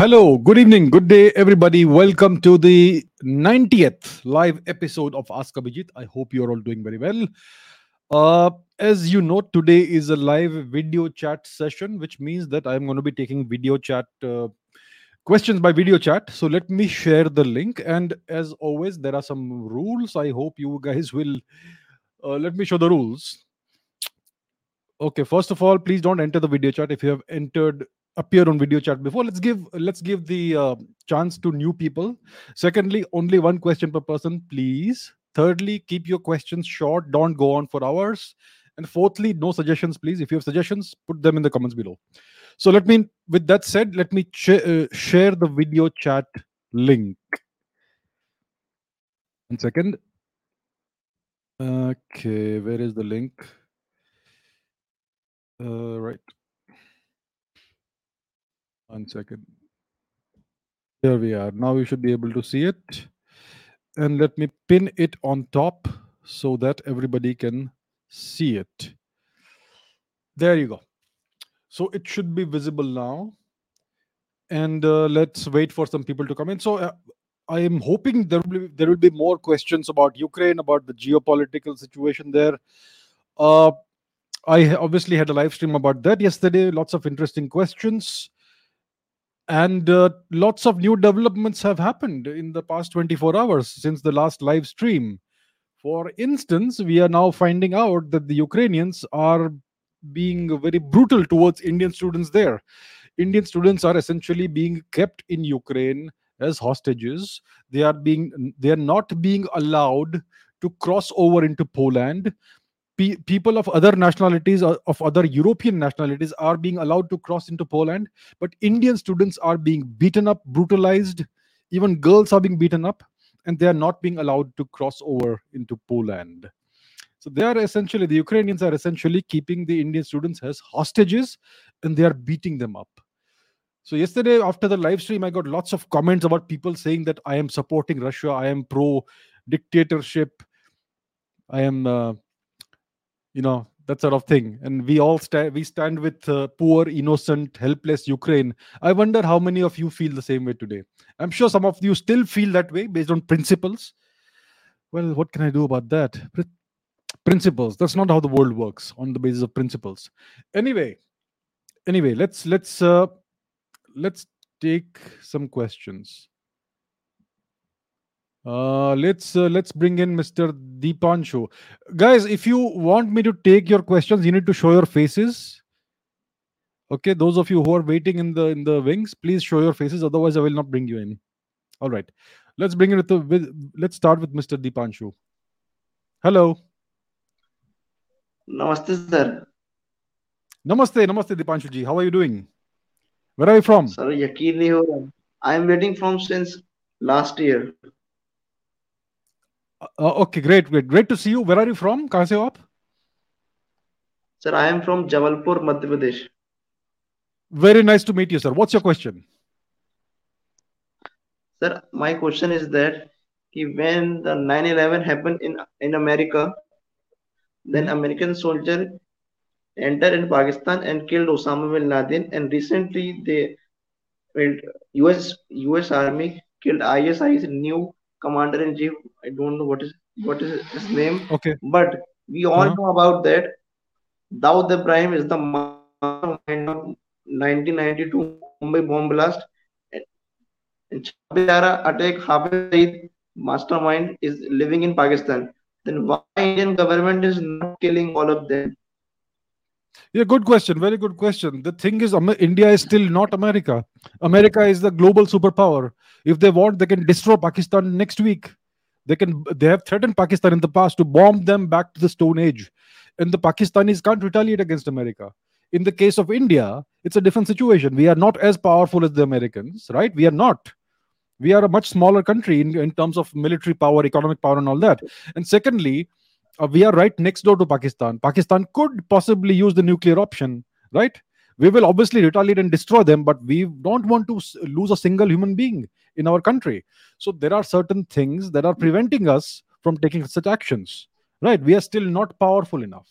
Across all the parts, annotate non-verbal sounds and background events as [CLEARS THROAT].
Hello, good evening, good day, everybody. Welcome to the 90th live episode of Ask Abhijit. I hope you're all doing very well. Uh, as you know, today is a live video chat session, which means that I'm going to be taking video chat uh, questions by video chat. So let me share the link. And as always, there are some rules. I hope you guys will uh, let me show the rules. Okay, first of all, please don't enter the video chat if you have entered appear on video chat before. Let's give let's give the uh, chance to new people. Secondly only one question per person please. Thirdly keep your questions short. Don't go on for hours. And fourthly no suggestions please. If you have suggestions put them in the comments below. So let me with that said let me ch- uh, share the video chat link. One second. Okay where is the link? Uh, right one second. Here we are. Now you should be able to see it. And let me pin it on top so that everybody can see it. There you go. So it should be visible now. And uh, let's wait for some people to come in. So uh, I am hoping there will be there will be more questions about Ukraine, about the geopolitical situation there. Uh, I obviously had a live stream about that yesterday. Lots of interesting questions and uh, lots of new developments have happened in the past 24 hours since the last live stream. For instance we are now finding out that the ukrainians are being very brutal towards indian students there. Indian students are essentially being kept in ukraine as hostages. They are being they are not being allowed to cross over into poland pe- people of other nationalities uh, of other european nationalities are being allowed to cross into poland but indian students are being beaten up brutalized. Even girls are being beaten up and they are not being allowed to cross over into poland. So they are essentially the ukrainians are essentially keeping the indian students as hostages and they are beating them up. So yesterday after the live stream i got lots of comments about people saying that i am supporting russia. I am pro dictatorship i am uh, you know that sort of thing. And we all stand we stand with uh, poor innocent helpless ukraine. I wonder how many of you feel the same way today. I'm sure some of you still feel that way based on principles. Well what can i do about that? Pr- principles. That's not how the world works on the basis of principles. Anyway anyway let's let's uh, let's take some questions uh, let's uh, let's bring in Mr. Deepanshu. Guys, if you want me to take your questions, you need to show your faces. Okay, those of you who are waiting in the in the wings, please show your faces. Otherwise, I will not bring you in. All right, let's bring it with, the, with let's start with Mr. Deepanshu. Hello. Namaste, sir. Namaste, namaste, Deepanshu ji. How are you doing? Where are you from? Sir, I am waiting from since last year. Uh, okay, great, great, great to see you. Where are you from? कहाँ से हो आप? Sir, I am from Jabalpur, Madhya Pradesh. Very nice to meet you, sir. What's your question? Sir, my question is that कि when the 9/11 happened in in America, then Mhm. American soldier entered in Pakistan and killed Osama bin Laden, and recently they well, US US Army killed ISI's new commander in chief. I don't know what is what is his name, Okay. but we all Uh-huh. know about that. Dawood Ibrahim is the mastermind of 1992 Mumbai bomb blast. And Chabihara attack Hafiz Saeed mastermind is living in Pakistan. Then why Indian government is not killing all of them? Yeah, good question. Very good question. The thing is, India is still not America. America is the global superpower. If they want, they can destroy Pakistan next week. They can. They have threatened Pakistan in the past to bomb them back to the Stone Age, and the Pakistanis can't retaliate against America. In the case of India, it's a different situation. We are not as powerful as the Americans, right? We are not. We are a much smaller country in, in terms of military power, economic power, and all that. And secondly, uh, we are right next door to Pakistan. Pakistan could possibly use the nuclear option, right? We will obviously retaliate and destroy them, but we don't want to lose a single human being in our country. So there are certain things that are preventing us from taking such actions, right? We are still not powerful enough.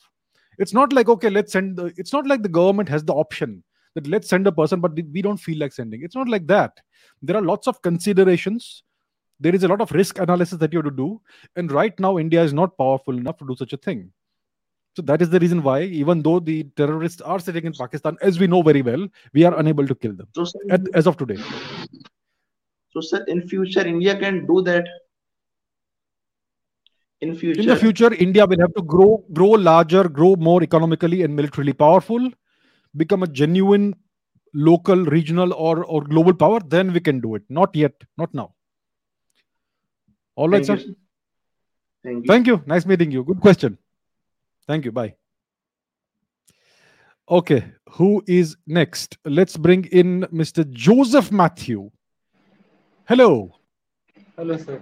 It's not like okay, let's send. The, it's not like the government has the option that let's send a person, but we don't feel like sending. It's not like that. There are lots of considerations. There is a lot of risk analysis that you have to do. And right now, India is not powerful enough to do such a thing. So that is the reason why, even though the terrorists are sitting in Pakistan, as we know very well, we are unable to kill them So, sir, at, as of today. so sir, in future, India can do that. In In the future, future, India will have to grow, grow larger, grow more economically and militarily powerful, become a genuine local, regional, or or global power. Then we can do it. Not yet. Not now. All right, thank sir. you. Thank you. Thank you. Nice meeting you. Good question. Thank you. Bye. Okay, who is next? Let's bring in Mr. Joseph Matthew. Hello. Hello, sir.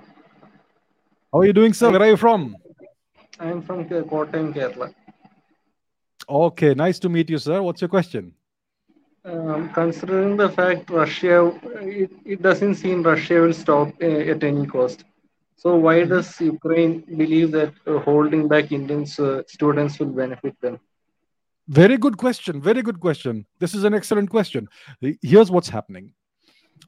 How are you doing, sir? Where are you from? I am from Ke- Kottayam, Kerala. Okay, nice to meet you, sir. What's your question? Um, considering the fact Russia, it, it doesn't seem Russia will stop uh, at any cost. So why Mhm. does Ukraine believe that uh, holding back Indians uh, students will benefit them? Very good question. Very good question. This is an excellent question. Here's what's happening.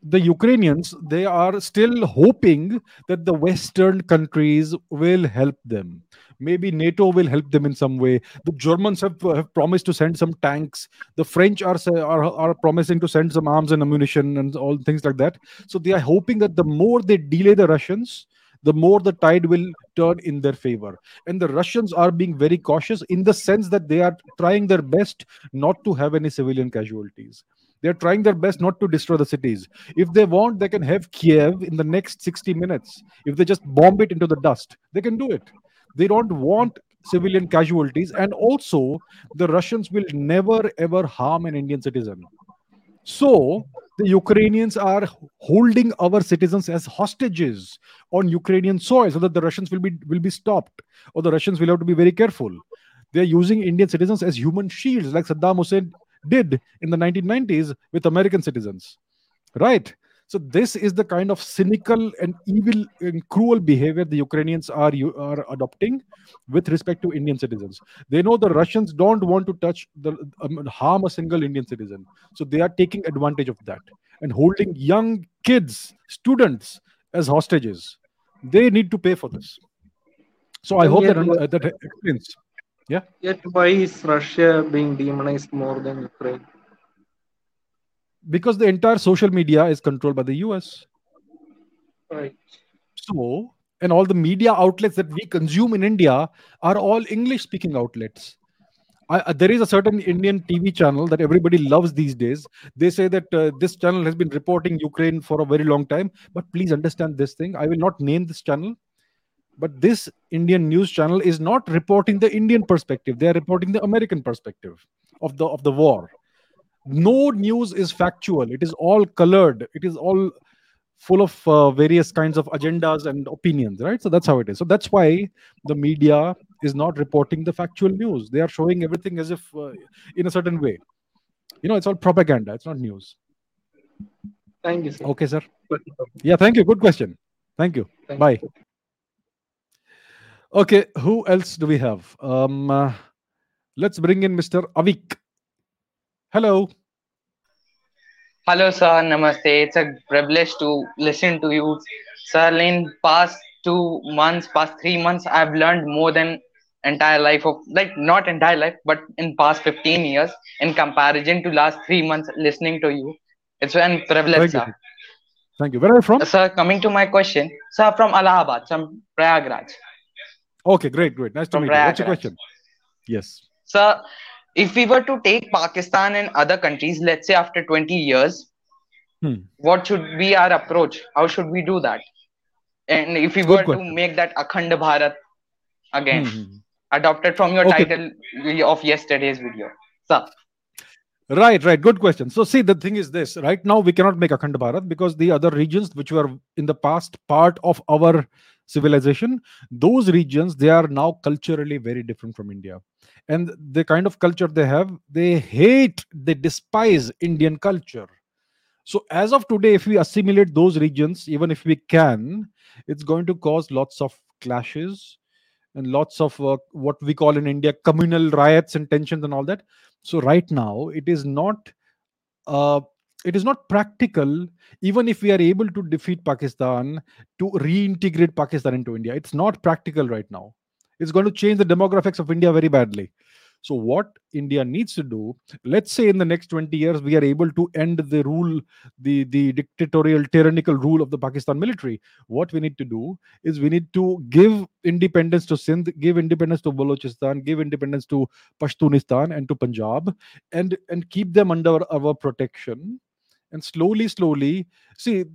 The Ukrainians, they are still hoping that the Western countries will help them. Maybe NATO will help them in some way. The Germans have, have promised to send some tanks. The French are, are are promising to send some arms and ammunition and all things like that. So they are hoping that the more they delay the Russians, the more the tide will turn in their favor. And the russians are being very cautious in the sense that they are trying their best not to have any civilian casualties. They're trying their best not to destroy the cities. If they want they can have kiev in the next 60 minutes. If they just bomb it into the dust they can do it. They don't want civilian casualties. And also the russians will never ever harm an indian citizen so the Ukrainians are holding our citizens as hostages on Ukrainian soil so that the Russians will be will be stopped or the Russians will have to be very careful. They are using Indian citizens as human shields like Saddam Hussein did in the 1990s with American citizens. Right? So this is the kind of cynical and evil and cruel behavior the Ukrainians are are adopting with respect to Indian citizens. They know the Russians don't want to touch the um, harm a single Indian citizen, so they are taking advantage of that and holding young kids, students as hostages. They need to pay for this. So I hope that uh, that explains. Yeah. Yet why is Russia being demonized more than Ukraine? Because the entire social media is controlled by the US. Right. So, and all the media outlets that we consume in India are all English speaking outlets. I, uh, there is a certain Indian TV channel that everybody loves these days. They say that uh, this channel has been reporting Ukraine for a very long time. But please understand this thing. I will not name this channel. But this Indian news channel is not reporting the Indian perspective. They are reporting the American perspective of the of the war. No news is factual. It is all colored. It is all full of uh, various kinds of agendas and opinions right? So that's how it is. So that's why the media is not reporting the factual news. They are showing everything as if uh, in a certain way. You know it's all propaganda. It's not news. Thank you, sir. okay sir. Yeah thank you. Good question. Thank you. Thank bye. You. okay who else do we have? Um uh, let's bring in mr avik hello Hello, sir. Namaste. It's a privilege to listen to you, sir. In past two months, past three months, I've learned more than entire life of like not entire life, but in past fifteen years in comparison to last three months listening to you. It's a privilege, thank you sir. thank you where are you from Sir, coming to my question, sir, from Allahabad, from Prayagraj. okay great great nice to From meet you what's your question yes Sir, if we were to take Pakistan and other countries, let's say after 20 years, Hmm. what should be our approach? How should we do that? And if we were to make that Akhand Bharat again, Hmm, hmm, hmm. adopted from your Okay. title of yesterday's video. Sir, Right, right. Good question. So, see, the thing is this right now, we cannot make Akhand Bharat because the other regions which were in the past part of our civilization, those regions, they are now culturally very different from India. And the kind of culture they have, they hate, they despise Indian culture. So, as of today, if we assimilate those regions, even if we can, it's going to cause lots of clashes and lots of uh, what we call in India communal riots and tensions and all that. So, right now, it is not uh, it is not practical even if we are able to defeat pakistan to reintegrate pakistan into india. It's not practical right now. It's going to change the demographics of india very badly. So what india needs to do let's say in the next 20 years we are able to end the rule the the dictatorial tyrannical rule of the pakistan military. What we need to do is we need to give independence to sindh give independence to balochistan give independence to pashtunistan and to punjab and and keep them under our protection and slowly slowly see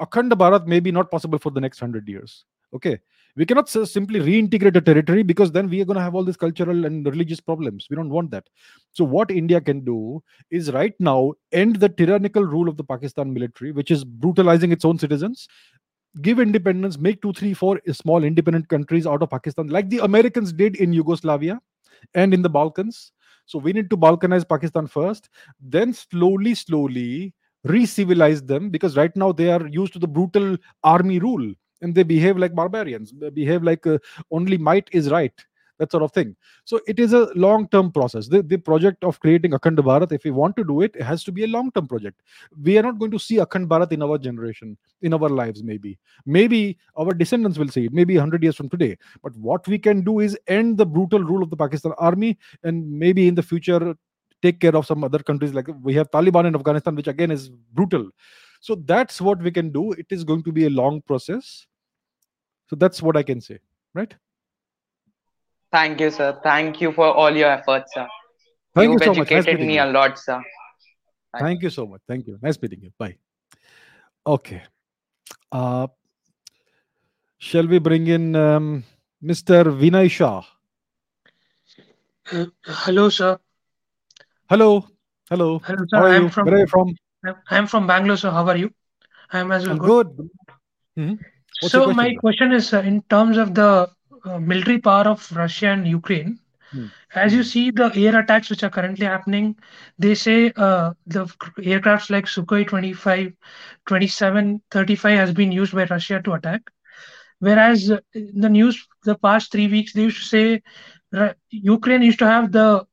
akhand bharat may be not possible for the next 100 years okay? We cannot simply reintegrate a territory because then we are going to have all these cultural and religious problems. We don't want that. So what india can do is right now end the tyrannical rule of the pakistan military which is brutalizing its own citizens give independence make two three four small independent countries out of pakistan like the americans did in yugoslavia and in the balkans so we need to balkanize pakistan first then slowly slowly re-civilize them because right now they are used to the brutal army rule and they behave like barbarians. They behave like uh, only might is right that sort of thing. So it is a long term process. The, the project of creating akhand bharat if we want to do it it has to be a long term project. We are not going to see akhand bharat in our generation in our lives maybe. Maybe our descendants will see it maybe 100 years from today. But what we can do is end the brutal rule of the pakistan army and maybe in the future take care of some other countries like we have taliban in afghanistan which again is brutal. So that's what we can do. It is going to be a long process. So that's what i can say right Thank you, sir. Thank you for all your efforts, sir. thank You've you so much nice educated meeting me you a lot, sir. Thank thank you so much thank you nice meeting you bye okay uh shall we bring in um, mr vinay shah Uh, hello, sir. hello hello Hello, sir. how are I'm you from where are you from I'm- I'm from Bangalore, sir. How are you? I'm as well i'm good. good Mhm. So your my question sir? question is, uh, in terms of the uh, military power of Russia and Ukraine, Hmm. as you see the air attacks which are currently happening, they say uh, the aircrafts like Sukhoi 25, 27, 35 has been used by Russia to attack. Whereas uh, in the news the past three weeks, they used to say Ukraine used to have the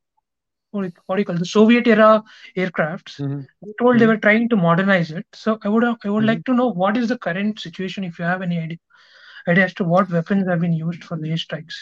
what do you call the Soviet era aircrafts. Mhm. They told they Mhm. were trying to modernize it. So I would I would Mhm. like to know what is the current situation if you have any idea, idea as to what weapons have been used for the airstrikes.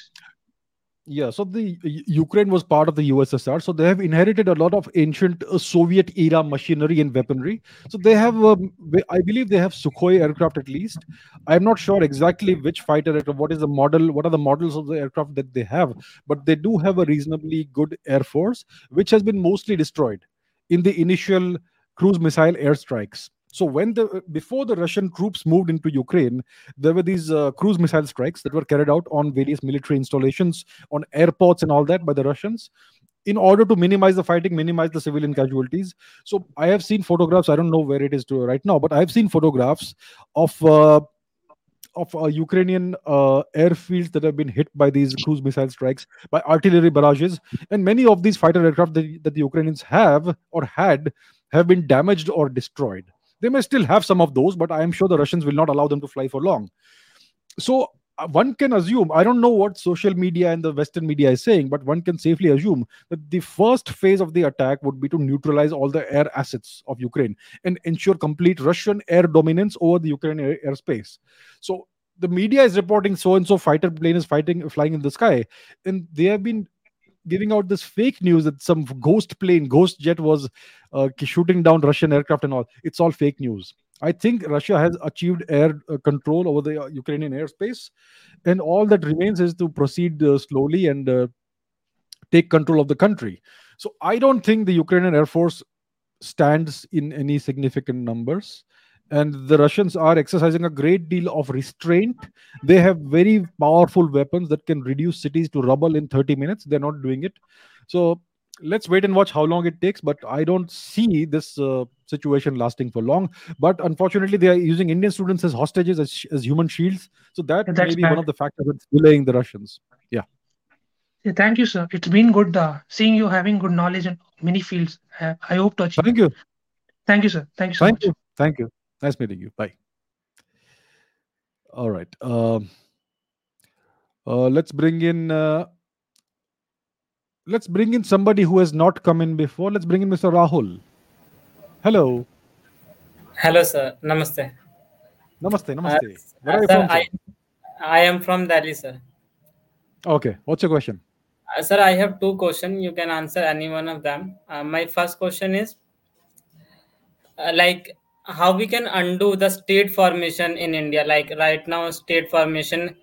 Yeah, so the Ukraine was part of the USSR, so they have inherited a lot of ancient uh, Soviet era machinery and weaponry. So they have, um, I believe, they have Sukhoi aircraft at least. I'm not sure exactly which fighter what is the model, what are the models of the aircraft that they have, but they do have a reasonably good air force, which has been mostly destroyed in the initial cruise missile airstrikes. So when the before the Russian troops moved into Ukraine, there were these uh, cruise missile strikes that were carried out on various military installations on airports and all that by the Russians in order to minimize the fighting, minimize the civilian casualties. So I have seen photographs. I don't know where it is to right now, but I have seen photographs of uh, of uh, Ukrainian uh, airfields that have been hit by these cruise missile strikes, by artillery barrages, and many of these fighter aircraft that, that the Ukrainians have or had have been damaged or destroyed. They may still have some of those, but I am sure the Russians will not allow them to fly for long. So uh, one can assume, I don't know what social media and the Western media is saying, but one can safely assume that the first phase of the attack would be to neutralize all the air assets of Ukraine and ensure complete Russian air dominance over the Ukrainian air- airspace. So the media is reporting so and so fighter plane is fighting flying in the sky, and they have been giving out this fake news that some ghost plane, ghost jet was uh, shooting down Russian aircraft and all. It's all fake news. I think Russia has achieved air uh, control over the uh, Ukrainian airspace, and all that remains is to proceed uh, slowly and take control of the country. So I don't think the Ukrainian Air Force stands in any significant numbers. And the Russians are exercising a great deal of restraint. They have very powerful weapons that can reduce cities to rubble in 30 minutes. They're not doing it. So let's wait and watch how long it takes. But I don't see this uh, situation lasting for long. But unfortunately, they are using Indian students as hostages, as, as human shields. So that Yeah, may that's be one of the factors that's delaying the Russians. Yeah, thank you, sir. It's been good uh, seeing you having good knowledge in many fields. Uh, I hope to achieve. Thank you. Thank you, sir. Thank you so Thank much. you. Thank you. Nice meeting you. Bye. All right. Um, uh, let's bring in. Uh, let's bring in somebody who has not come in before. Let's bring in Mr. Rahul. Hello. Hello, sir. Namaste. Namaste. Uh, Namaste. Where are you sir, from, sir? I, I am from Delhi, sir. Okay. What's your question? Uh, sir, I have two questions. You can answer any one of them. Uh, my first question is uh, like how we can undo the state formation in India. Like right now, state formation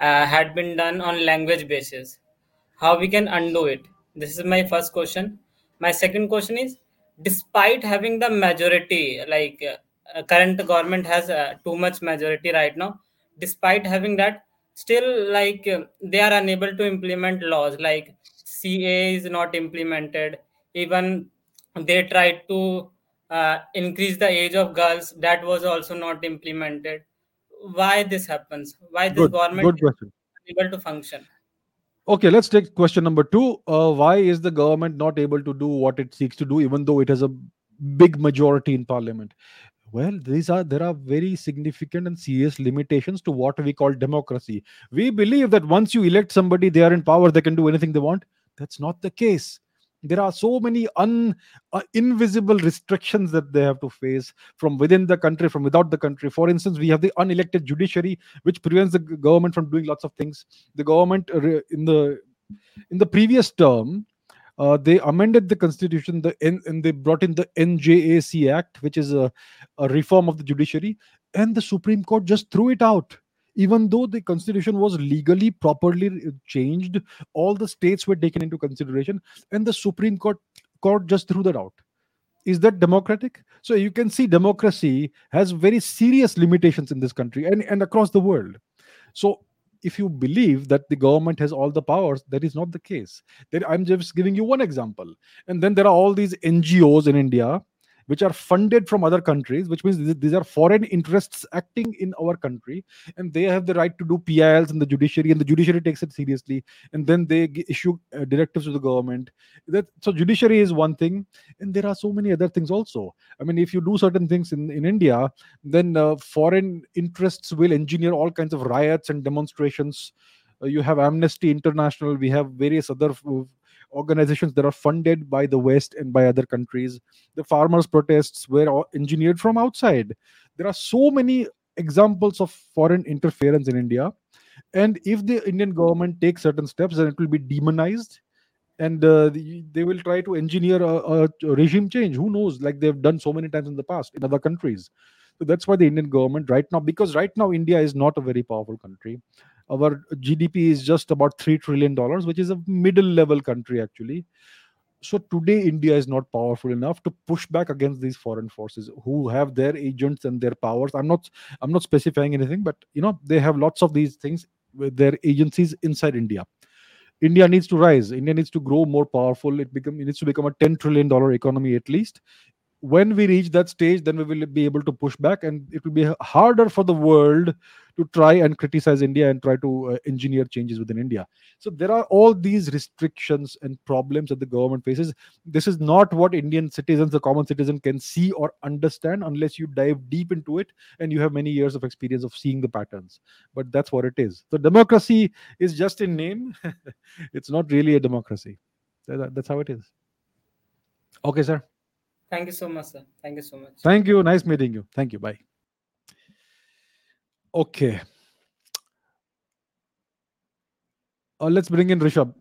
uh, had been done on language basis. How we can undo it? This is my first question. My second question is, despite having the majority, like uh, current government has uh, too much majority right now. Despite having that, still like uh, they are unable to implement laws. Like CA is not implemented. Even they tried to uh, increase the age of girls that was also not implemented why this happens why this Good. government Good is question. unable to function Okay, let's take question number two. Uh, why is the government not able to do what it seeks to do, even though it has a big majority in parliament? Well, these are there are very significant and serious limitations to what we call democracy. We believe that once you elect somebody, they are in power, they can do anything they want. That's not the case. There are so many un, uh, invisible restrictions that they have to face from within the country, from without the country. For instance, we have the unelected judiciary, which prevents the government from doing lots of things. The government in the in the previous term, uh, they amended the constitution the N, and they brought in the NJAC Act, which is a, a reform of the judiciary, and the Supreme Court just threw it out. Even though the constitution was legally properly changed, all the states were taken into consideration, and the Supreme Court court just threw that out. Is that democratic? So you can see democracy has very serious limitations in this country and, and across the world. So if you believe that the government has all the powers, that is not the case. Then I'm just giving you one example. And then there are all these NGOs in India which are funded from other countries, which means these are foreign interests acting in our country, and they have the right to do PILs in the judiciary, and the judiciary takes it seriously, and then they issue uh, directives to the government. That so judiciary is one thing, and there are so many other things also. I mean, if you do certain things in in India, then uh, foreign interests will engineer all kinds of riots and demonstrations. Uh, you have Amnesty International. We have various other uh, organizations that are funded by the West and by other countries. The farmers' protests were engineered from outside. There are so many examples of foreign interference in India. And if the Indian government takes certain steps, then it will be demonized and uh, the- they will try to engineer a, a regime change. Who knows? Like they've done so many times in the past in other countries. So that's why the Indian government right now, because right now India is not a very powerful country. Our GDP is just about three trillion dollars, which is a middle-level country actually. So today India is not powerful enough to push back against these foreign forces who have their agents and their powers. I'm not I'm not specifying anything, but you know they have lots of these things with their agencies inside India. India needs to rise. India needs to grow more powerful. It become it needs to become a ten trillion dollar economy at least. When we reach that stage, then we will be able to push back, and it will be harder for the world to try and criticize India and try to uh, engineer changes within India. So there are all these restrictions and problems that the government faces. This is not what Indian citizens, the common citizen, can see or understand unless you dive deep into it and you have many years of experience of seeing the patterns. But that's what it is. So democracy is just in name. [LAUGHS] it's not really a democracy. That's how it is. Okay, sir. Thank you so much sir thank you so much Thank you. Nice meeting you. Thank you. Bye. Okay. Uh, let's bring in Rishabh.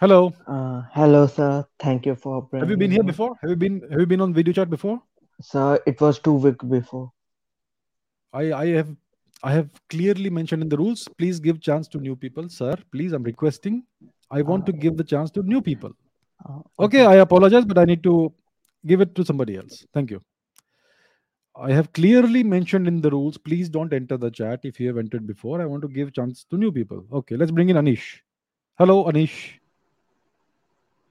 Hello. Uh, hello, sir. Thank you for Have you been bringing here me. before? Have you been Have you been on video chat before? Sir, it was two weeks before. I I have I have clearly mentioned in the rules. Please give chance to new people, sir. Please, I'm requesting. I want to give the chance to new people. Uh, Okay, I apologize, but I need to give it to somebody else. Thank you. I have clearly mentioned in the rules. Please don't enter the chat if you have entered before. I want to give chance to new people. Okay, let's bring in Anish. Hello, Anish.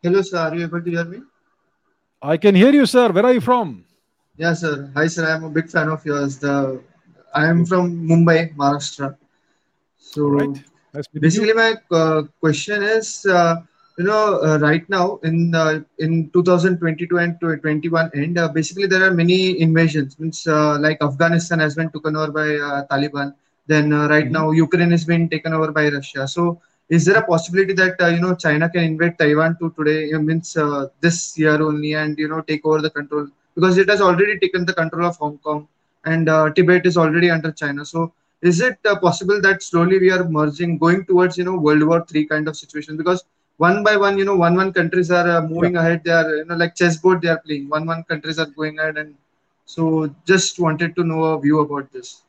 Hello, sir. Are you able to hear me? I can hear you, sir. Where are you from? Yeah, sir. Hi, sir. I'm a big fan of yours. The I am from Mumbai, Maharashtra. So right. Meeting you. basically, my uh, question is, uh, you know, uh, right now in uh, in 2022 and 21 end, uh, basically there are many invasions. Means uh, like Afghanistan has been taken over by uh, Taliban. Then uh, right Mhm. now Ukraine has been taken over by Russia. So is there a possibility that uh, you know China can invade Taiwan to today? Means uh, this year only, and you know take over the control because it has already taken the control of Hong Kong and uh, Tibet is already under China. So is it uh, possible that slowly we are merging, going towards you know World War Three kind of situation? Because one by one, you know, one one countries are uh, moving ahead. They are you know like chessboard they are playing. One one countries are going ahead, and so just wanted to know a view about this.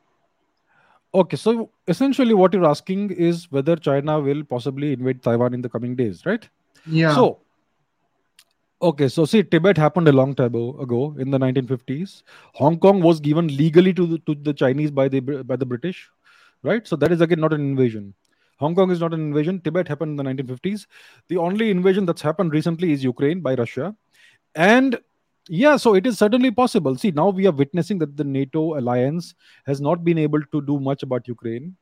Okay, so essentially what you're asking is whether China will possibly invade Taiwan in the coming days, right? Yeah. So, okay, so see, Tibet happened a long time ago ago in the 1950s. Hong Kong was given legally to the, to the Chinese by the by the British, right? So that is again not an invasion. Hong Kong is not an invasion. Tibet happened in the 1950s. The only invasion that's happened recently is Ukraine by Russia, and yeah, so it is certainly possible. See, now we are witnessing that the NATO alliance has not been able to do much about Ukraine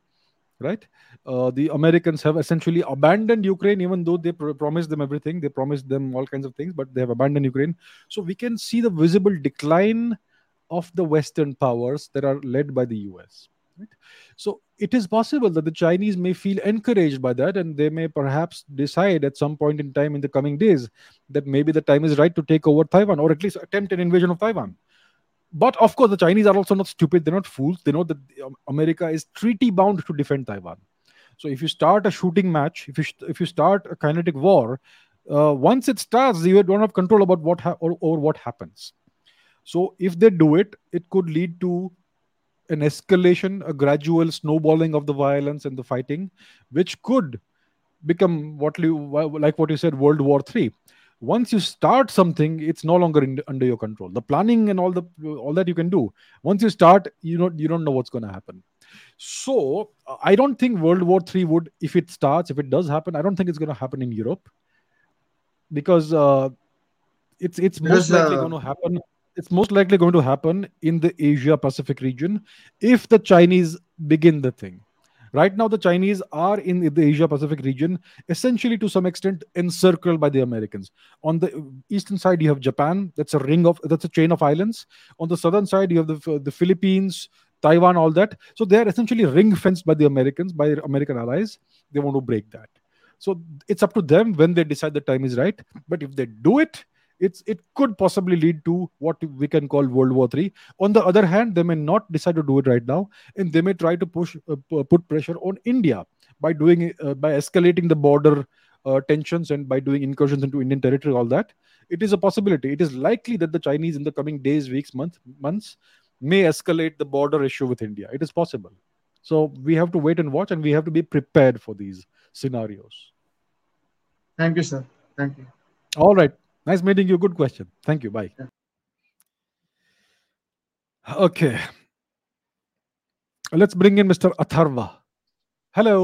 right? Uh, the Americans have essentially abandoned Ukraine, even though they pr- promised them everything. They promised them all kinds of things, but they have abandoned Ukraine. So we can see the visible decline of the Western powers that are led by the US. Right? So it is possible that the Chinese may feel encouraged by that, and they may perhaps decide at some point in time in the coming days that maybe the time is right to take over Taiwan, or at least attempt an invasion of Taiwan. But of course the chinese are also not stupid. They're not fools. They know that um, america is treaty bound to defend taiwan. So if you start a shooting match if you if you start a kinetic war uh, once it starts you don't have control about what ha- or, or what happens. So if they do it it could lead to an escalation a gradual snowballing of the violence and the fighting which could become what you like what you said world war 3 once you start something it's no longer in, under your control. The planning and all the all that you can do once you start you know you don't know what's going to happen. So i don't think world war 3 would if it starts if it does happen i don't think it's going to happen in europe. Because uh, it's it's most likely uh, going to happen it's most likely going to happen in the asia pacific region if the chinese begin the thing. Right now the chinese are in the asia pacific region essentially to some extent encircled by the americans. On the eastern side you have japan. That's a ring of that's a chain of islands. On the southern side you have the, the philippines taiwan all that. So they are essentially ring fenced by the americans by american allies. They want to break that. So it's up to them when they decide the time is right. But if they do it it's it could possibly lead to what we can call world war 3 on the other hand they may not decide to do it right now and they may try to push uh, put pressure on india by doing uh, by escalating the border uh, tensions and by doing incursions into indian territory all that. It is a possibility. It is likely that the chinese in the coming days weeks month, months may escalate the border issue with india. It is possible. So we have to wait and watch and we have to be prepared for these scenarios. Thank you, sir. Thank you. all right nice meeting you good question thank you bye okay let's bring in mr atharva hello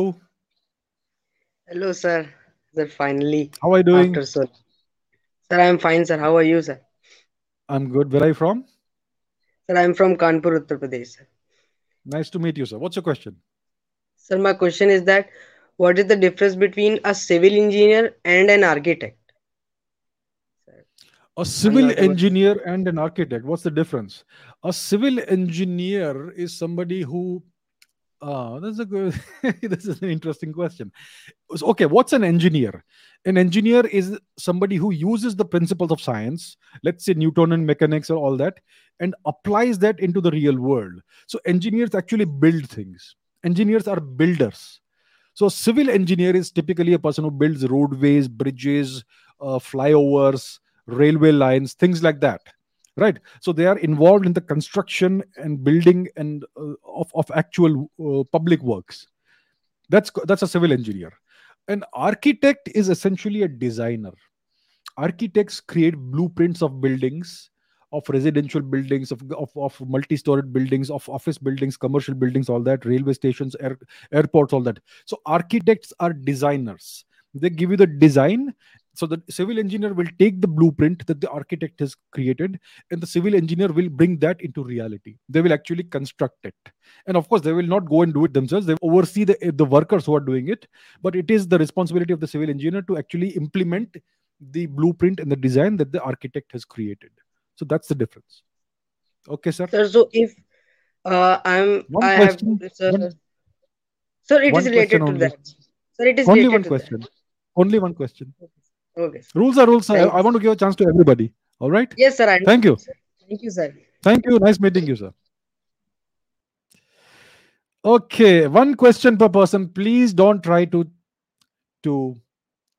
Hello, sir. Sir, finally, how are you doing after so. Sir, I'm fine, sir. How are you, sir? i'm good where are you from Sir, I'm from Kanpur, Uttar Pradesh. Sir. nice to meet you sir what's your question Sir, my question is that what is the difference between a civil engineer and an architect? A civil engineer and an architect. What's the difference? A civil engineer is somebody who uh, that's a good [LAUGHS] this is an interesting question. So, okay what's an engineer? An engineer is somebody who uses the principles of science let's say newtonian mechanics or all that and applies that into the real world. So engineers actually build things. Engineers are builders. So a civil engineer is typically a person who builds roadways bridges uh, flyovers railway lines things like that right? So they are involved in the construction and building and uh, of, of actual uh, public works. That's that's a civil engineer. An architect is essentially a designer. Architects create blueprints of buildings of residential buildings of, of, of multi-storied buildings of office buildings commercial buildings all that railway stations air, airports all that. So architects are designers. They give you the design so the civil engineer will take the blueprint that the architect has created and the civil engineer will bring that into reality. They will actually construct it. And of course they will not go and do it themselves. They oversee the, the workers who are doing it. But it is the responsibility of the civil engineer to actually implement the blueprint and the design that the architect has created. So that's the difference. Okay sir? Sir, so if uh, I'm One I have question, sir, one- sir, it is related to only. that. Sir, it is only one question. Only one question. That. Okay. sir. rules are rules sir. I, I want to give a chance to everybody all right Yes, sir. I Thank you. Thank Thank you, sir. Thank you. Nice meeting you, sir. Okay, one question per person. Please don't try to to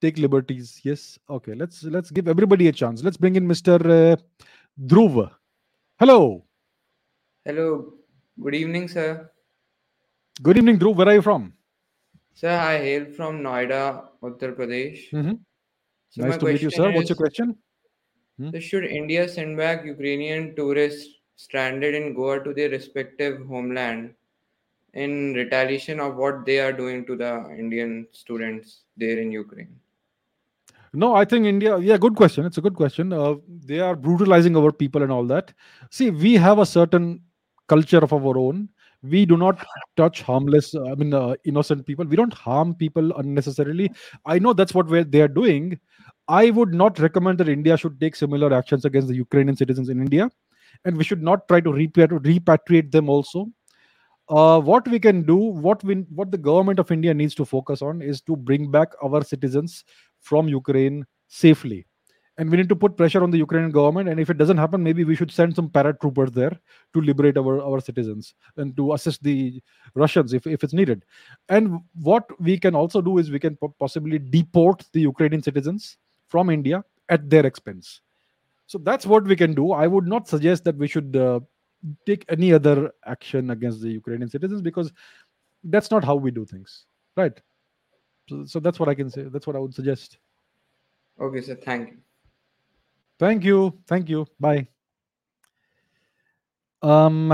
take liberties. Yes. Okay. Let's let's give everybody a chance. Let's bring in Mr. Uh, Dhruv. Hello. Hello, good evening, sir. Good evening, Dhruv. Where are you from? Sir, I hail from Noida, Uttar Pradesh. Mhm. So Nice to meet you, sir. What's your question? Hmm? so should India send back Ukrainian tourists stranded in Goa to their respective homeland in retaliation of what they are doing to the Indian students there in Ukraine? No, I think India. Yeah, good question. It's a good question. Uh, they are brutalizing our people and all that. See, we have a certain culture of our own. We do not touch harmless. I mean, uh, innocent people. We don't harm people unnecessarily. I know that's what they are doing. I would not recommend that India should take similar actions against the Ukrainian citizens in India, and we should not try to repatri- repatriate them also. Uh, what we can do, what we, what the government of India needs to focus on is to bring back our citizens from Ukraine safely. And we need to put pressure on the Ukrainian government. And if it doesn't happen, maybe we should send some paratroopers there to liberate our, our citizens and to assist the Russians if, if it's needed. And what we can also do is we can possibly deport the Ukrainian citizens from India at their expense. So that's what we can do. I would not suggest that we should uh, take any other action against the Ukrainian citizens because that's not how we do things, right? So, so that's what I can say. That's what I would suggest. Okay, sir, thank you. Thank you. Thank you. Bye. Um,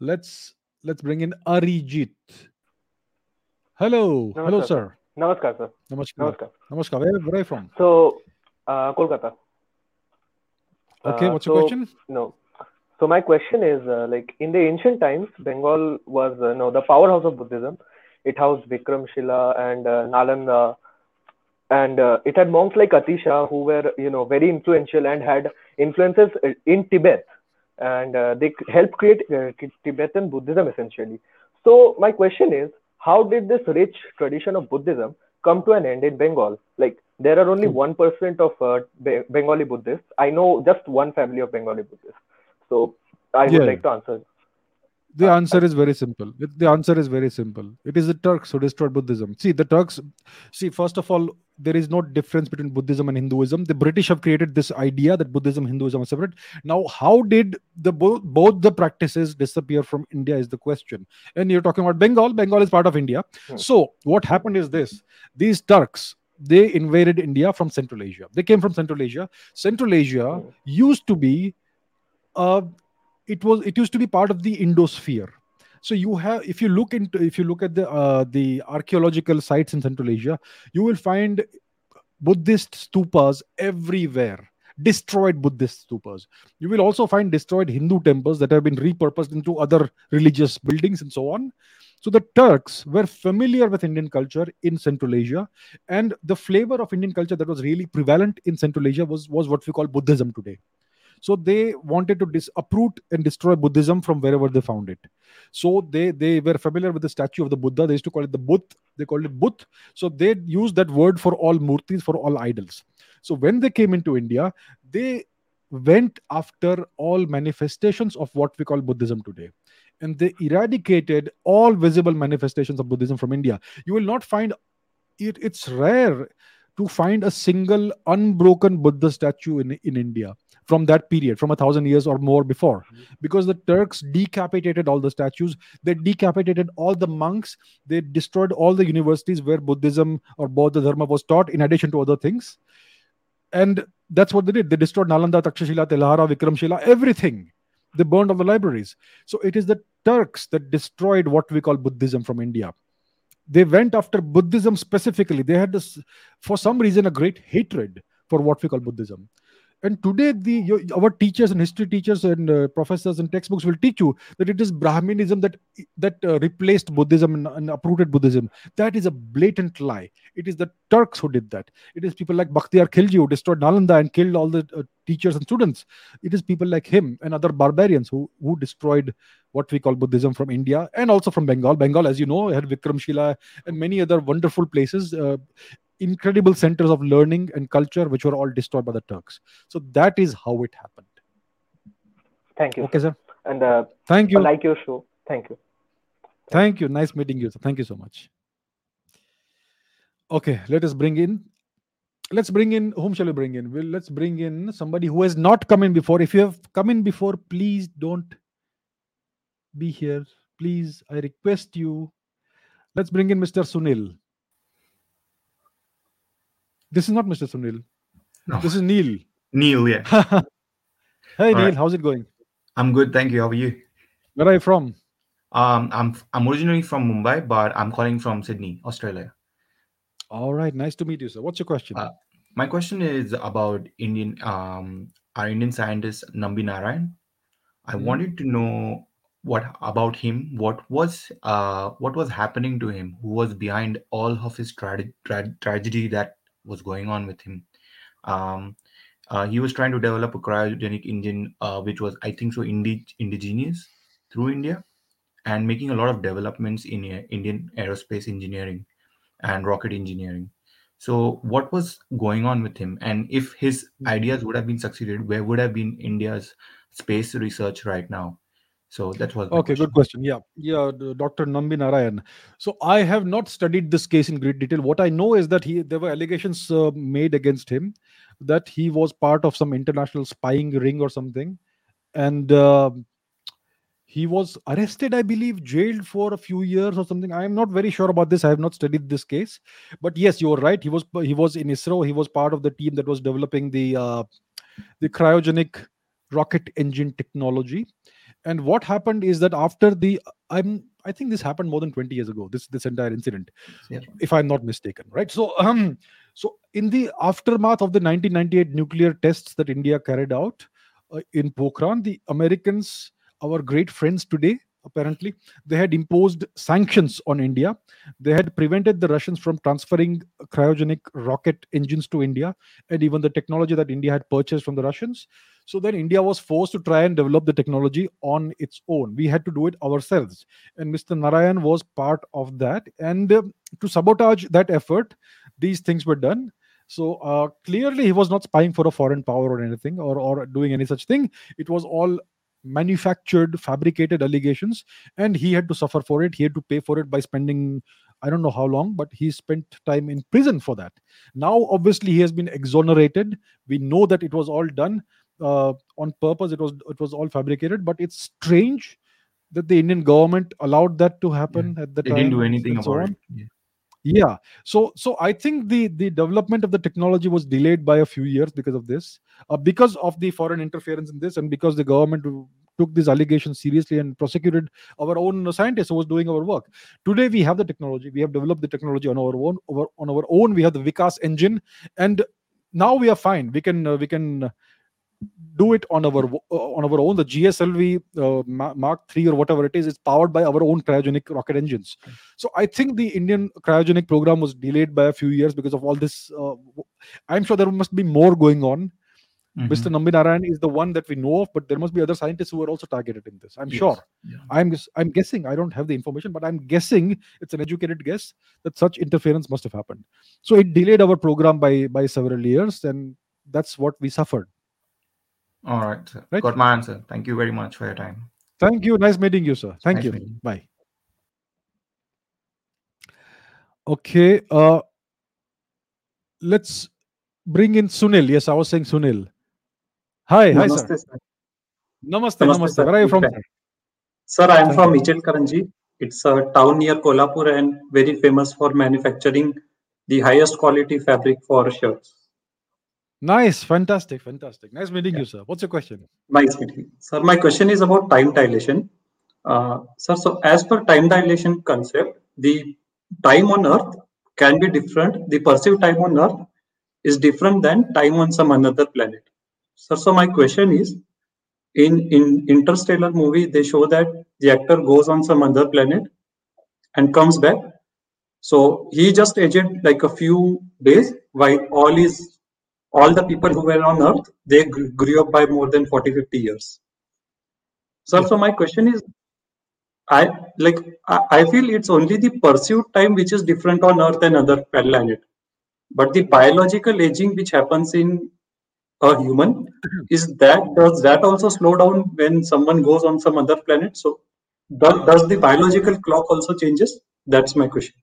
let's let's bring in Arijit. Hello. Hello, sir. Namaskar, sir. Namaskar. Namaskar. Namaskar. Where, where are you from? So, uh, Kolkata. Okay, Uh, what's your question? No. So my question is, uh, like in the ancient times, Bengal was uh, no the powerhouse of Buddhism. It housed Vikramshila and uh, Nalanda, and uh, it had monks like Atisha who were you know very influential and had influences uh, in Tibet, and uh, they helped create uh, Tibetan Buddhism essentially. So my question is, how did this rich tradition of Buddhism come to an end in Bengal? Like there are only one percent of uh, Be- Bengali Buddhists. I know just one family of Bengali Buddhists. So I would Yeah. like to answer. The answer is very simple. The answer is very simple. It is the Turks who destroyed Buddhism. See, the Turks, see, first of all, there is no difference between Buddhism and Hinduism. The British have created this idea that Buddhism and Hinduism are separate. Now, how did the both, both the practices disappear from India is the question. And you're talking about Bengal. Bengal is part of India. Hmm. So, what happened is this these Turks, they invaded India from Central Asia. They came from Central Asia. Central Asia Hmm. used to be uh, it was it used to be part of the Indosphere. So you have, if you look into, if you look at the uh, the archaeological sites in Central Asia, you will find Buddhist stupas everywhere. Destroyed Buddhist stupas. You will also find destroyed Hindu temples that have been repurposed into other religious buildings and so on. So the Turks were familiar with Indian culture in Central Asia, and the flavor of Indian culture that was really prevalent in Central Asia was was what we call Buddhism today. So they wanted to dis- uproot and destroy Buddhism from wherever they found it. So they they were familiar with the statue of the Buddha. They used to call it the Buddh. They called it Buddh. So they used that word for all murtis, for all idols. So when they came into India, they went after all manifestations of what we call Buddhism today. And they eradicated all visible manifestations of Buddhism from India. You will not find it, it's rare to find a single unbroken Buddha statue in, in India from that period, from a thousand years or more before, because the Turks decapitated all the statues, they decapitated all the monks, they destroyed all the universities where Buddhism or Bauddha Dharma was taught, in addition to other things. And that's what they did. They destroyed Nalanda, Takshashila, Telhara, Vikramshila, everything. They burned all the libraries. So it is the Turks that destroyed what we call Buddhism from India they went after buddhism specifically they had this for some reason a great hatred for what we call buddhism and today the your, our teachers and history teachers and uh, professors and textbooks will teach you that it is brahminism that that uh, replaced buddhism and, and uprooted buddhism. That is a blatant lie. It is the turks who did that. It is people like Bakhtiyar khilji who destroyed nalanda and killed all the uh, teachers and students. It is people like him and other barbarians who who destroyed what we call buddhism from india and also from bengal. Bengal as you know had vikramshila and many other wonderful places uh, incredible centers of learning and culture which were all destroyed by the turks so that is how it happened Thank you, Okay, sir. And uh, Thank I you. like your show. Thank you. Thank you. Nice meeting you. Sir. Thank you so much. Okay, let us bring in. Let's bring in. Whom shall we bring in? Well, let's bring in somebody who has not come in before. If you have come in before, please don't be here. Please, I request you. Let's bring in Mr. Sunil. This is not Mr. Sunil. No. This is Neil. Neil, yeah. [LAUGHS] hey, All Neil. right. How's it going? I'm good, thank you. How are you? Where are you from? Um, I'm I'm originally from Mumbai, but I'm calling from Sydney, Australia. All right. Nice to meet you, sir. What's your question? Uh, my question is about Indian um our Indian scientist Nambi Narayan. I Mhm. wanted to know what about him. What was uh what was happening to him? Who was behind all of his tra- tra- tragedy that was going on with him? Um, uh, he was trying to develop a cryogenic engine, uh, which was I think so indi- indigenous through India, and making a lot of developments in uh, Indian aerospace engineering and rocket engineering. So, what was going on with him? And if his ideas would have been succeeded, where would have been India's space research right now? So that was Okay, question. good question. Yeah, yeah, Dr. Nambi Narayan. So I have not studied this case in great detail. What I know is that he there were allegations uh, made against him that he was part of some international spying ring or something, and uh, he was arrested, I believe, jailed for a few years or something. I am not very sure about this. I have not studied this case, but yes, you are right. He was he was in ISRO. He was part of the team that was developing the uh, the cryogenic rocket engine technology and what happened is that after the i'm i think this happened more than 20 years ago this this entire incident Yeah. if i'm not mistaken right so um so in the aftermath of the 1998 nuclear tests that india carried out uh, in pokhran the americans our great friends today apparently they had imposed sanctions on india they had prevented the russians from transferring cryogenic rocket engines to india and even the technology that india had purchased from the russians so then India was forced to try and develop the technology on its own. We had to do it ourselves. And Mr. Narayan was part of that. And uh, to sabotage that effort, these things were done. So uh, clearly, he was not spying for a foreign power or anything or, or doing any such thing. It was all manufactured, fabricated allegations. And he had to suffer for it. He had to pay for it by spending. I don't know how long, but he spent time in prison for that. Now, obviously, he has been exonerated. We know that it was all done uh, on purpose. It was it was all fabricated, but it's strange that the Indian government allowed that to happen at the They time. didn't do anything and so about it. Yeah. Yeah. So so I think the the development of the technology was delayed by a few years because of this, uh, because of the foreign interference in this, and because the government took these allegations seriously and prosecuted our own scientists who was doing our work. Today we have the technology. We have developed the technology on our own. Over, on our own, we have the Vikas engine, and now we are fine. We can uh, we can do it on our on our own. The GSLV uh, Mark III or whatever it is is powered by our own cryogenic rocket engines. So I think the Indian cryogenic program was delayed by a few years because of all this. Uh, I'm sure there must be more going on. Mhm. Mr. Nambi Narayan is the one that we know of, but there must be other scientists who are also targeted in this. I'm Yes. sure. Yeah. I'm I'm guessing. I don't have the information, but I'm guessing it's an educated guess that such interference must have happened. So it delayed our program by by several years, and that's what we suffered. All right, sir. Right. Got my answer. Thank you very much for your time. Thank you. Nice meeting you, sir. Thank Nice you. meeting you. Bye. Okay. Uh, let's bring in Sunil. Yes, I was saying Sunil. Hi, hi, sir. Namaste, sir. Namaste, Namaste, namaste. sir. Where are you from, sir? Sir, I am Thank from you. Ichalkaranji. It's a town near Kolhapur and very famous for manufacturing the highest quality fabric for shirts. Nice, fantastic, fantastic. Nice meeting you, sir. What's your question? Nice meeting. Sir, my question is about time dilation. Uh, sir, so as per time dilation concept, the time on Earth can be different. The perceived time on Earth is different than time on some another planet. Sir, so my question is, in in Interstellar movie, they show that the actor goes on some other planet and comes back. So he just aged like a few days, while all his all the people who were on Earth, they grew up by more than 40, 50 years. Yeah. so my question is, I like I, feel it's only the perceived time which is different on Earth and other planet, but the biological aging which happens in a human. [CLEARS THROAT] Is that does that also slow down when someone goes on some other planet? So does, does the biological clock also changes? That's my question.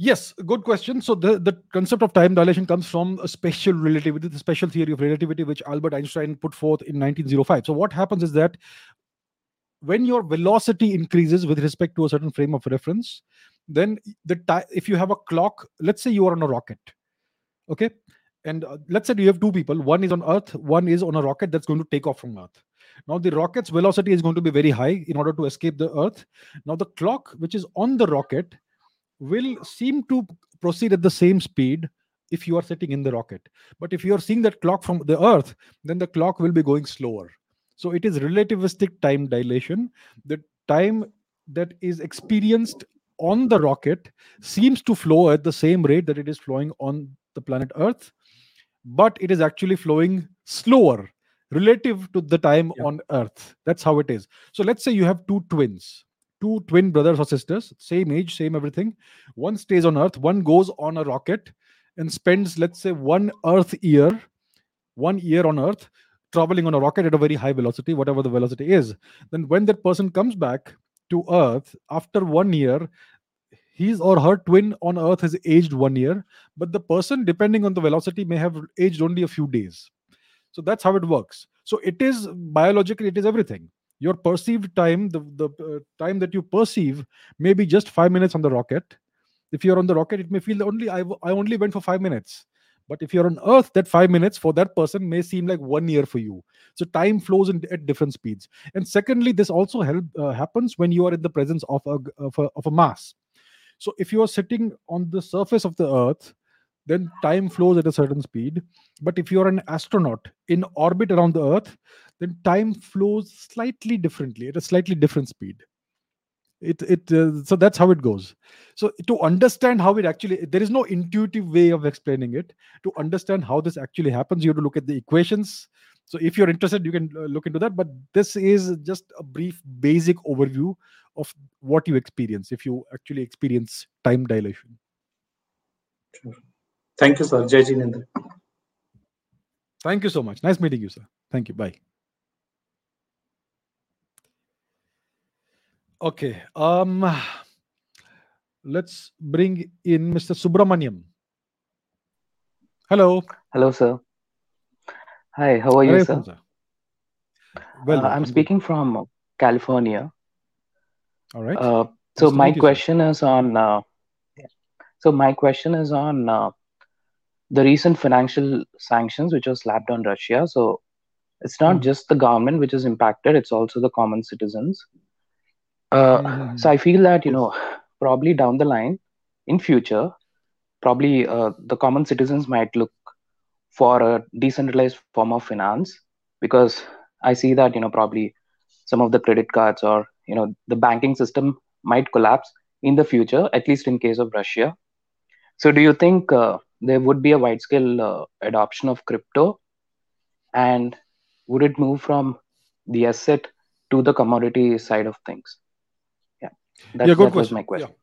Yes, good question. So the, the concept of time dilation comes from a special relativity, the special theory of relativity, which Albert Einstein put forth in 1905. So what happens is that when your velocity increases with respect to a certain frame of reference, then the time if you have a clock, let's say you are on a rocket, okay, and uh, let's say you have two people, one is on Earth, one is on a rocket that's going to take off from Earth. Now the rocket's velocity is going to be very high in order to escape the Earth. Now the clock, which is on the rocket, will seem to proceed at the same speed if you are sitting in the rocket. But if you are seeing that clock from the Earth, then the clock will be going slower. So it is relativistic time dilation. The time that is experienced on the rocket seems to flow at the same rate that it is flowing on the planet Earth, but it is actually flowing slower relative to the time on Earth. That's how it is. So let's say you have two twins, two twin brothers or sisters, same age, same everything. One stays on Earth, one goes on a rocket and spends, let's say, one Earth year, one year on Earth, traveling on a rocket at a very high velocity, whatever the velocity is. Then when that person comes back to Earth after one year, his or her twin on Earth has aged one year, but the person, depending on the velocity, may have aged only a few days. So that's how it works. So it is biologically, it is everything. Your perceived time, the, the uh, time that you perceive, may be just five minutes on the rocket. If you're on the rocket, it may feel only I, I only went for five minutes. But if you're on Earth, that five minutes for that person may seem like one year for you. So time flows in, at different speeds. And secondly, this also help, uh, happens when you are in the presence of a, of a of a mass. So if you are sitting on the surface of the Earth, then time flows at a certain speed. But if you are an astronaut in orbit around the Earth, then time flows slightly differently at a slightly different speed. It it uh, so that's how it goes. So to understand how it actually there is no intuitive way of explaining it. To understand how this actually happens you have to look at the equations. So if you're interested you can uh, look into that. But this is just a brief basic overview of what you experience if you actually experience time dilation. Thank you, sir. Jai Jinendra. thank you so much. Nice meeting you sir. Thank you. Bye Okay. Um, let's bring in Mr. Subramaniam. Hello. Hello, sir. Hi, how are you, sir? sir? Well, Uh, I'm speaking from California. All right. Uh, so my question is on. Uh, so my question is on uh, the recent financial sanctions which was slapped on Russia. So it's not Mhm. just the government which is impacted; it's also the common citizens. Uh, Mhm. so I feel that you know probably down the line, in future, probably uh, the common citizens might look for a decentralized form of finance because I see that you know probably some of the credit cards or you know the banking system might collapse in the future, at least in case of Russia. So do you think uh, there would be a wide scale uh, adoption of crypto, and would it move from the asset to the commodity side of things? Yeah, yeah, good that was question. Yeah.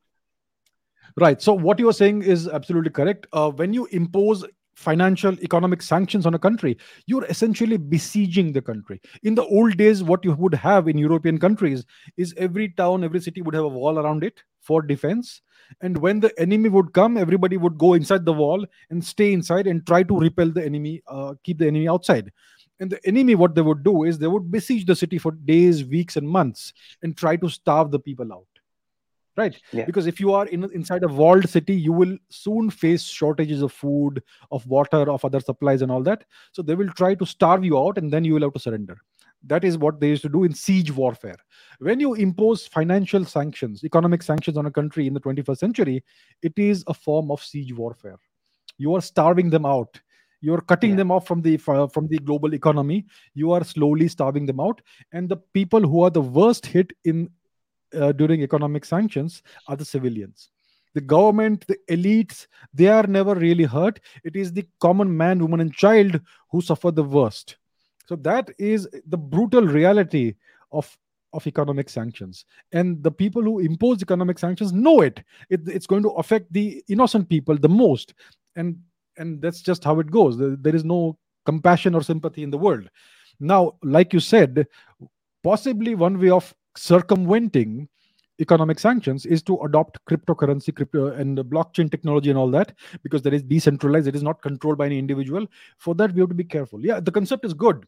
Right. So what you are saying is absolutely correct. Uh, when you impose financial economic sanctions on a country, you're essentially besieging the country. In the old days, what you would have in European countries is every town, every city would have a wall around it for defense. And when the enemy would come, everybody would go inside the wall and stay inside and try to repel the enemy, uh, keep the enemy outside. And the enemy, what they would do is they would besiege the city for days, weeks, and months and try to starve the people out right? Yeah. because if you are in inside a walled city you will soon face shortages of food of water of other supplies and all that. So they will try to starve you out and then you will have to surrender. That is what they used to do in siege warfare. When you impose financial sanctions economic sanctions on a country in the 21st century it is a form of siege warfare. You are starving them out. You are cutting Yeah. them off from the from the global economy. You are slowly starving them out. And the people who are the worst hit in uh, during economic sanctions are the civilians. The government the elites they are never really hurt. It is the common man woman and child who suffer the worst. So that is the brutal reality of of economic sanctions. And the people who impose economic sanctions know it. it it's going to affect the innocent people the most. And and that's just how it goes. There, there is no compassion or sympathy in the world. Now, like you said, possibly one way of circumventing economic sanctions is to adopt cryptocurrency crypto and blockchain technology and all that because that is decentralized it is not controlled by any individual. For that we have to be careful. Yeah the concept is good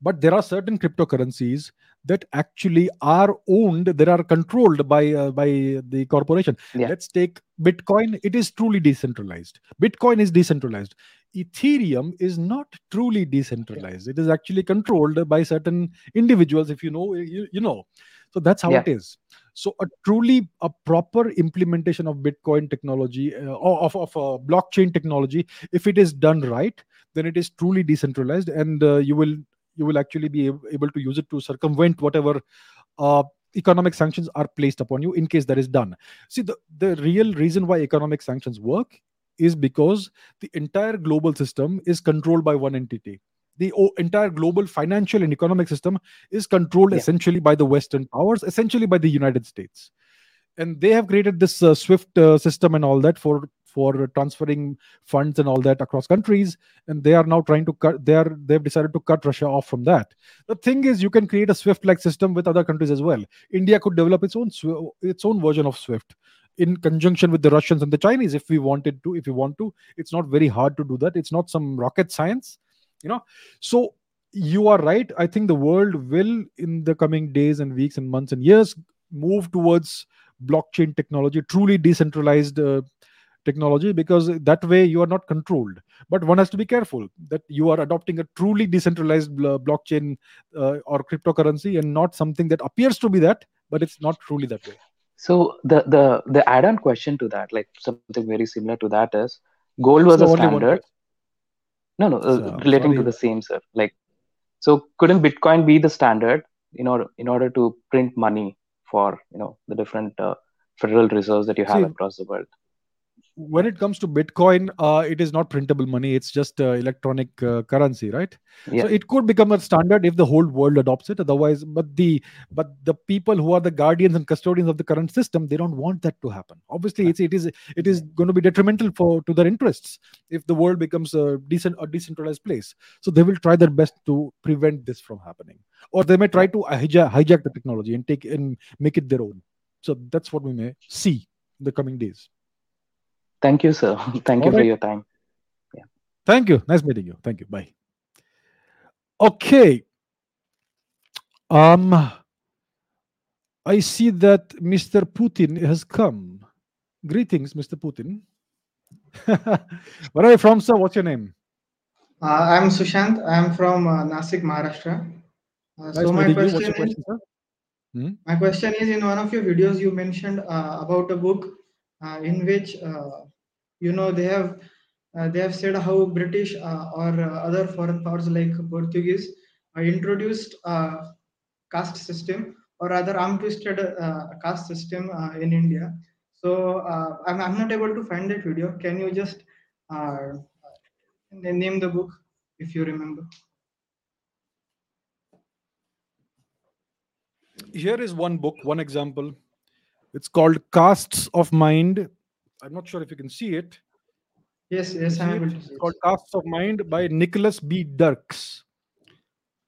but there are certain cryptocurrencies that actually are owned that are controlled by uh, by the corporation. Yeah. let's take bitcoin it is truly decentralized. Bitcoin is decentralized. Ethereum is not truly decentralized. It is actually controlled by certain individuals if you know you, you know. So that's how Yeah. it is. So a truly a proper implementation of bitcoin technology uh, or of, of uh, blockchain technology if it is done right then it is truly decentralized and uh, you will you will actually be able to use it to circumvent whatever uh, economic sanctions are placed upon you in case that is done. See the, the real reason why economic sanctions work is because the entire global system is controlled by one entity. The entire global financial and economic system is controlled Yeah. essentially by the western powers essentially by the united states. And they have created this uh, swift uh, system and all that for for transferring funds and all that across countries and they are now trying to cut they are they've decided to cut russia off from that. The thing is you can create a swift like system with other countries as well. India could develop its own its own version of swift in conjunction with the russians and the chinese if we wanted to if we want to. It's not very hard to do that. It's not some rocket science you know? So you are right. I think the world will in the coming days and weeks and months and years move towards blockchain technology truly decentralized uh, technology because that way you are not controlled but one has to be careful that you are adopting a truly decentralized blo- blockchain uh, or cryptocurrency and not something that appears to be that but it's not truly that way So the the the add-on question to that, like something very similar to that, is gold was so a standard. No, no, uh, so relating to the same, sir. Like, so couldn't Bitcoin be the standard in order in order to print money for you know the different uh, federal reserves that you have see across the world? When it comes to bitcoin uh, it is not printable money. It's just uh, electronic uh, currency right? So it could become a standard if the whole world adopts it. Otherwise but the but the people who are the guardians and custodians of the current system they don't want that to happen. Obviously it's it is it is going to be detrimental for to their interests if the world becomes a decent a decentralized place. So they will try their best to prevent this from happening. Or they may try to hijack, hijack the technology and take and make it their own. So that's what we may see in the coming days thank you, sir. [LAUGHS] Thank all you for your time. Yeah. Thank you. Nice meeting you. Thank you. Bye. Okay. Um, I see that Mr. Putin has come. Greetings, Mr. Putin. [LAUGHS] Where are you from, sir? What's your name? Uh, I'm Sushant. I'm from uh, Nasik, Maharashtra. Uh, Nice so my meeting you. What's question your is, question, sir? Hmm? my question is, in one of your videos, you mentioned uh, about a book in which, uh, you know, they have uh, they have said how British uh, or uh, other foreign powers like Portuguese uh, introduced uh, caste system or rather arm twisted uh, caste system uh, in India. So uh, I'm, I'm not able to find that video. Can you just uh, name the book if you remember? Here is one book, one example. It's called Castes of Mind. I'm not sure if you can see it. Yes, yes, I'm able to It's called Castes of Mind by Nicholas B. Dirks.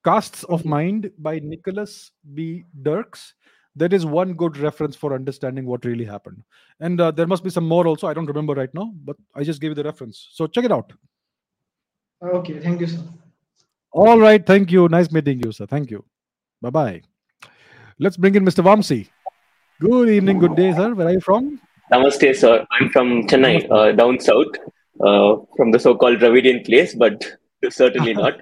Castes of Mind by Nicholas B. Dirks. That is one good reference for understanding what really happened. And uh, there must be some more also. I don't remember right now, but I just gave you the reference. So check it out. Okay, thank you, sir. All right. Thank you. Nice meeting you, sir. Thank you. Bye bye. Let's bring in Mr. Vamsi. Good evening. Good day, sir. Where are you from? Namaste, sir. I'm from Chennai, uh, down south, uh, from the so-called Dravidian place, but [LAUGHS] certainly [LAUGHS] not.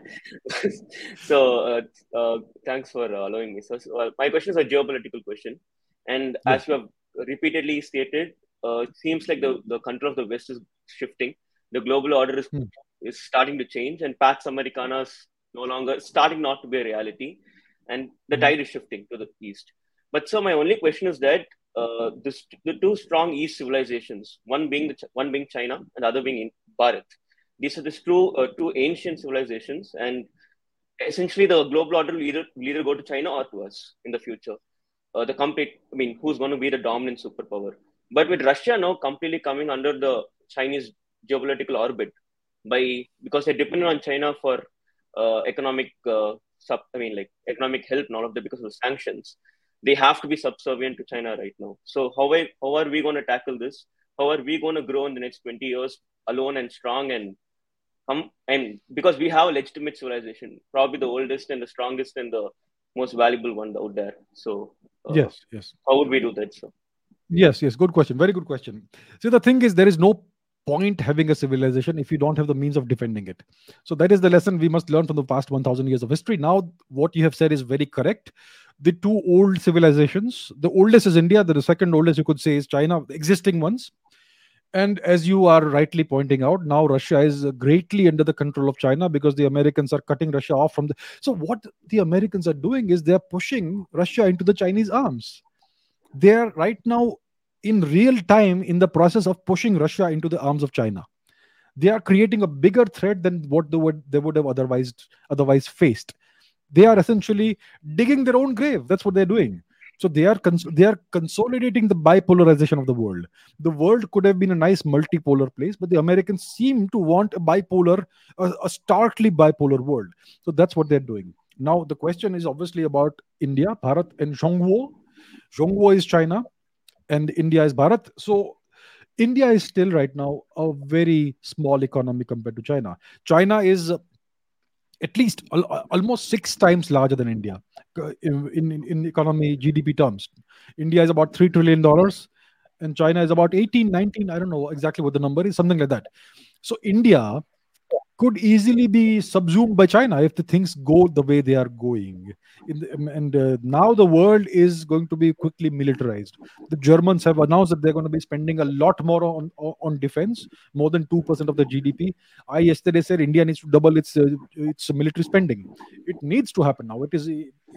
[LAUGHS] so, uh, uh, thanks for allowing me. So, so, uh, my question is a geopolitical question, and as you have repeatedly stated, uh, it seems like the, the control of the West is shifting. The global order is Hmm. is starting to change, and Pax Americana is no longer starting not to be a reality, and the Hmm. tide is shifting to the east. But so my only question is that uh, this, the two strong East civilizations, one being the, one being China and the other being in Bharat. These are the two uh, two ancient civilizations, and essentially the global order will either will either go to China or to us in the future. Uh, the complete, I mean, who's going to be the dominant superpower? But with Russia now completely coming under the Chinese geopolitical orbit, by because they're dependent on China for uh, economic uh, sub. I mean, like economic help and all of that because of the sanctions. They have to be subservient to China right now. So how are, how are we going to tackle this? How are we going to grow in the next 20 years alone and strong and come and because we have a legitimate civilization, probably the oldest and the strongest and the most valuable one out there. So uh, Yes, yes. how would we do that? So Yes, yes, good question. Very good question. See, the thing is, there is no point having a civilization if you don't have the means of defending it. So that is the lesson we must learn from the past 1000 years of history. Now, what you have said is very correct. The two old civilizations, the oldest is India, the second oldest you could say is China, the existing ones. And as you are rightly pointing out, now Russia is greatly under the control of China because the Americans are cutting Russia off from the. So, what the Americans are doing is they are pushing Russia into the Chinese arms they are right now in real time in the process of pushing Russia into the arms of China. They are creating a bigger threat than what they would they would have otherwise otherwise faced. They are essentially digging their own grave. That's what they're doing. So they are cons- they are consolidating the bipolarization of the world. The world could have been a nice multipolar place, but the Americans seem to want a bipolar, a, a starkly bipolar world. So that's what they're doing. Now the question is obviously about India, Bharat, and Zhongguo. Zhongguo is China, and India is Bharat. So India is still right now a very small economy compared to China. China is at least al- almost six times larger than India uh, in, in, in economy GDP terms. India is about $3 trillion and China is about 18, 19. I don't know exactly what the number is, something like that. So India could easily be subsumed by China if the things go the way they are going. In the, um, and uh, now the world is going to be quickly militarized. The Germans have announced that they're going to be spending a lot more on on, on defense, more than two percent of the GDP. I yesterday said India needs to double its uh, its military spending. It needs to happen now. It is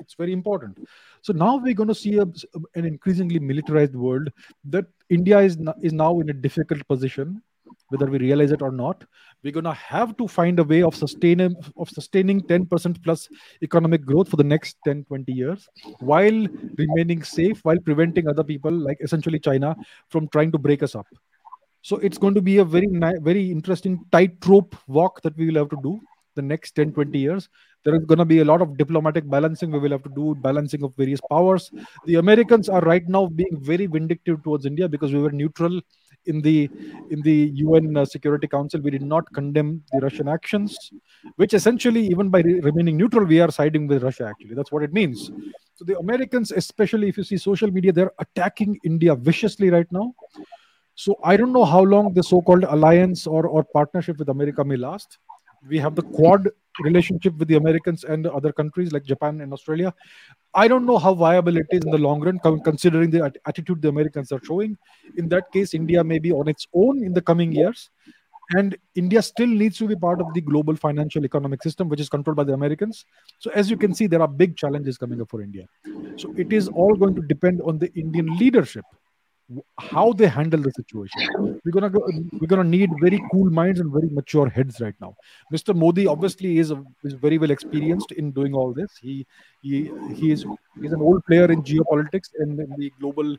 it's very important. So now we're going to see a, an increasingly militarized world. That India is is now in a difficult position whether we realize it or not we're going to have to find a way of sustaining of sustaining 10% plus economic growth for the next 10 20 years while remaining safe while preventing other people like essentially china from trying to break us up. So it's going to be a very very interesting tightrope walk that we will have to do the next 10 20 years there is going to be a lot of diplomatic balancing we will have to do balancing of various powers the americans are right now being very vindictive towards india because we were neutral in the in the UN uh, Security Council, we did not condemn the Russian actions, which essentially, even by re- remaining neutral, we are siding with Russia. Actually, that's what it means. So the Americans, especially if you see social media, they're attacking India viciously right now. So I don't know how long the so-called alliance or or partnership with America may last. We have the Quad relationship with the Americans and other countries like Japan and Australia. I don't know how viable it is in the long run, considering the attitude the Americans are showing. In that case, India may be on its own in the coming years. And India still needs to be part of the global financial economic system, which is controlled by the Americans. So, as you can see, there are big challenges coming up for India. So, it is all going to depend on the Indian leadership how they handle the situation. We're gonna go, we're gonna need very cool minds and very mature heads right now. Mr. Modi obviously is a, is very well experienced in doing all this. He he he is he's an old player in geopolitics and in the global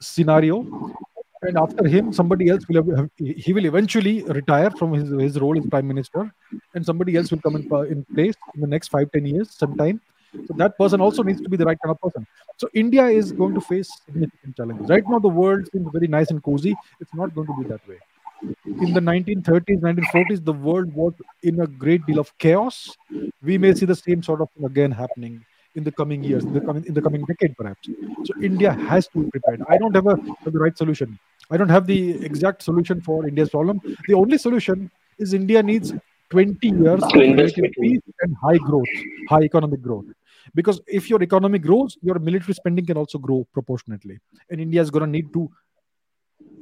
scenario. And after him, somebody else will have, he will eventually retire from his, his role as prime minister, and somebody else will come in, uh, in place in the next five ten years, sometime. So that person also needs to be the right kind of person. So India is going to face significant challenges. Right now, the world seems very nice and cozy. It's not going to be that way. In the 1930s, 1940s, the world was in a great deal of chaos. We may see the same sort of thing again happening in the coming years, in the coming in the coming decade, perhaps. So India has to be prepared. I don't have, a, have the right solution. I don't have the exact solution for India's problem. The only solution is India needs 20 years of To invest relative peace and high growth, high economic growth. Because if your economy grows, your military spending can also grow proportionately. And India is going to need to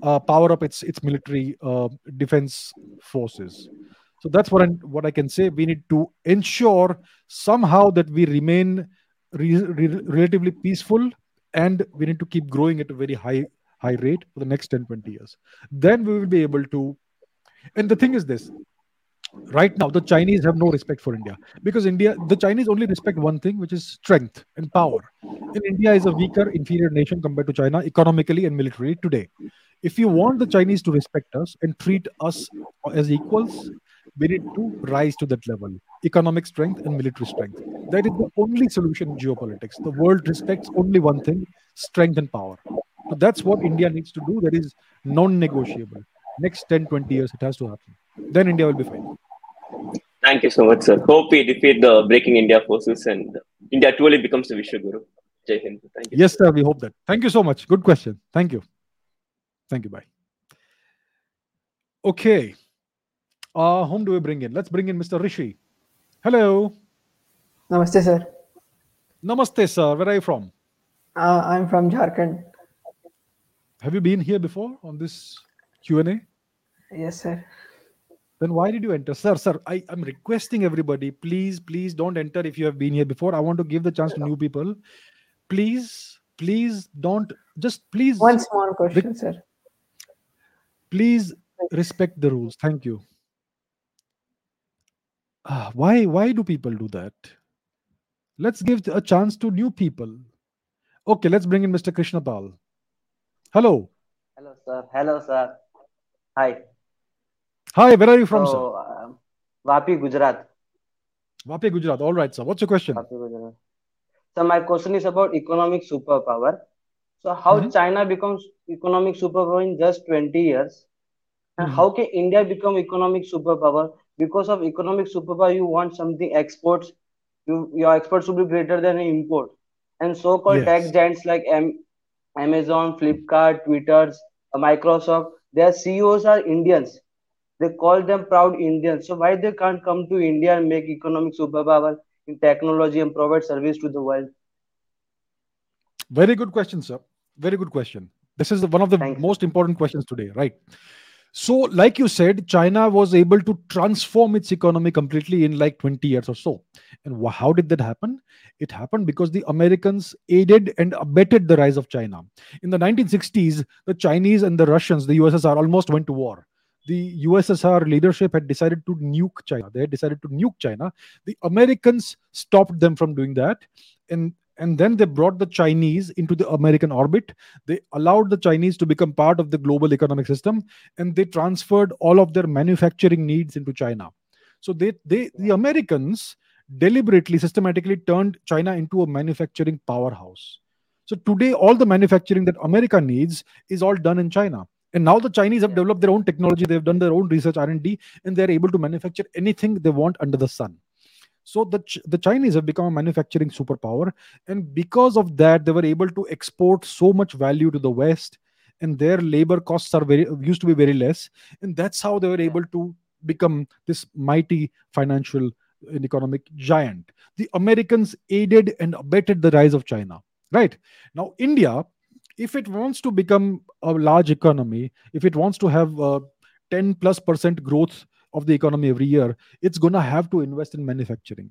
uh, power up its its military uh, defense forces. So that's what I, what I can say. We need to ensure somehow that we remain re- re- relatively peaceful, and we need to keep growing at a very high high rate for the next 10 20 years. Then we will be able to. And the thing is this: right now the chinese have no respect for india because india the chinese only respect one thing which is strength and power and india is a weaker inferior nation compared to china economically and militarily today if you want the chinese to respect us and treat us as equals we need to rise to that level economic strength and military strength. That is the only solution in geopolitics. The world respects only one thing strength and power. So that's what India needs to do. That is non negotiable. Next 10, 20 years, it has to happen. Then India will be fine. Thank you so much, sir. Hope we defeat the breaking India forces and India truly becomes a Vishwaguru. Jai Hind. Thank you. Yes, sir. We hope that. Thank you so much. Good question. Thank you. Thank you. Bye. Okay. Uh, whom do we bring in? Let's bring in Mr. Rishi. Hello. Namaste, sir. Namaste, sir. Where are you from? Uh, I'm from Jharkhand. Have you been here before on this Q&A? Yes, sir. Then why did you enter? Sir, sir, I am requesting everybody, please, please don't enter if you have been here before. I want to give the chance to new people. Please, please don't, just please. One small question, sir. Please respect the rules. Thank you. Ah, why, why do people do that? Let's give a chance to new people. Okay, let's bring in Mr. Krishna Pal. Hello. Hello, sir. Hello, sir. Hi. Hi, where are you from, so, um, Vapi, Gujarat. sir? Vape, Gujarat. All right, sir. What's your question? Vapi, Gujarat. So my question is about economic superpower. So how Mhm. China becomes economic superpower in just 20 years? And Mhm. how can India become economic superpower? Because of economic superpower, you want something exports. You, your exports should be greater than import. And so-called tech giants like Am- Amazon, Flipkart, Twitter, Microsoft, their CEOs are Indians. They call them proud Indians. So why they can't come to India and make economic superpower in technology and provide service to the world? Very good question, sir. Very good question. This is one of the most important questions today, right? So, like you said, China was able to transform its economy completely in like 20 years or so. And how did that happen? It happened because the Americans aided and abetted the rise of China. In the 1960s, the Chinese and the Russians, the USSR, almost went to war. The USSR leadership had decided to nuke China. They had decided to nuke China. The Americans stopped them from doing that. And and then they brought the Chinese into the American orbit. They allowed the Chinese to become part of the global economic system, and they transferred all of their manufacturing needs into China. So they, they the Americans deliberately, systematically turned China into a manufacturing powerhouse. So today, all the manufacturing that America needs is all done in China. And now the Chinese have developed their own technology. They've done their own research R&D, and they're able to manufacture anything they want under the sun. So the Ch- the Chinese have become a manufacturing superpower, and because of that, they were able to export so much value to the West, and their labor costs are very used to be very less, and that's how they were able to become this mighty financial and economic giant. The Americans aided and abetted the rise of China. Right now, India, if it wants to become a large economy, if it wants to have uh, 10 plus percent growth of the economy every year, it's going to have to invest in manufacturing.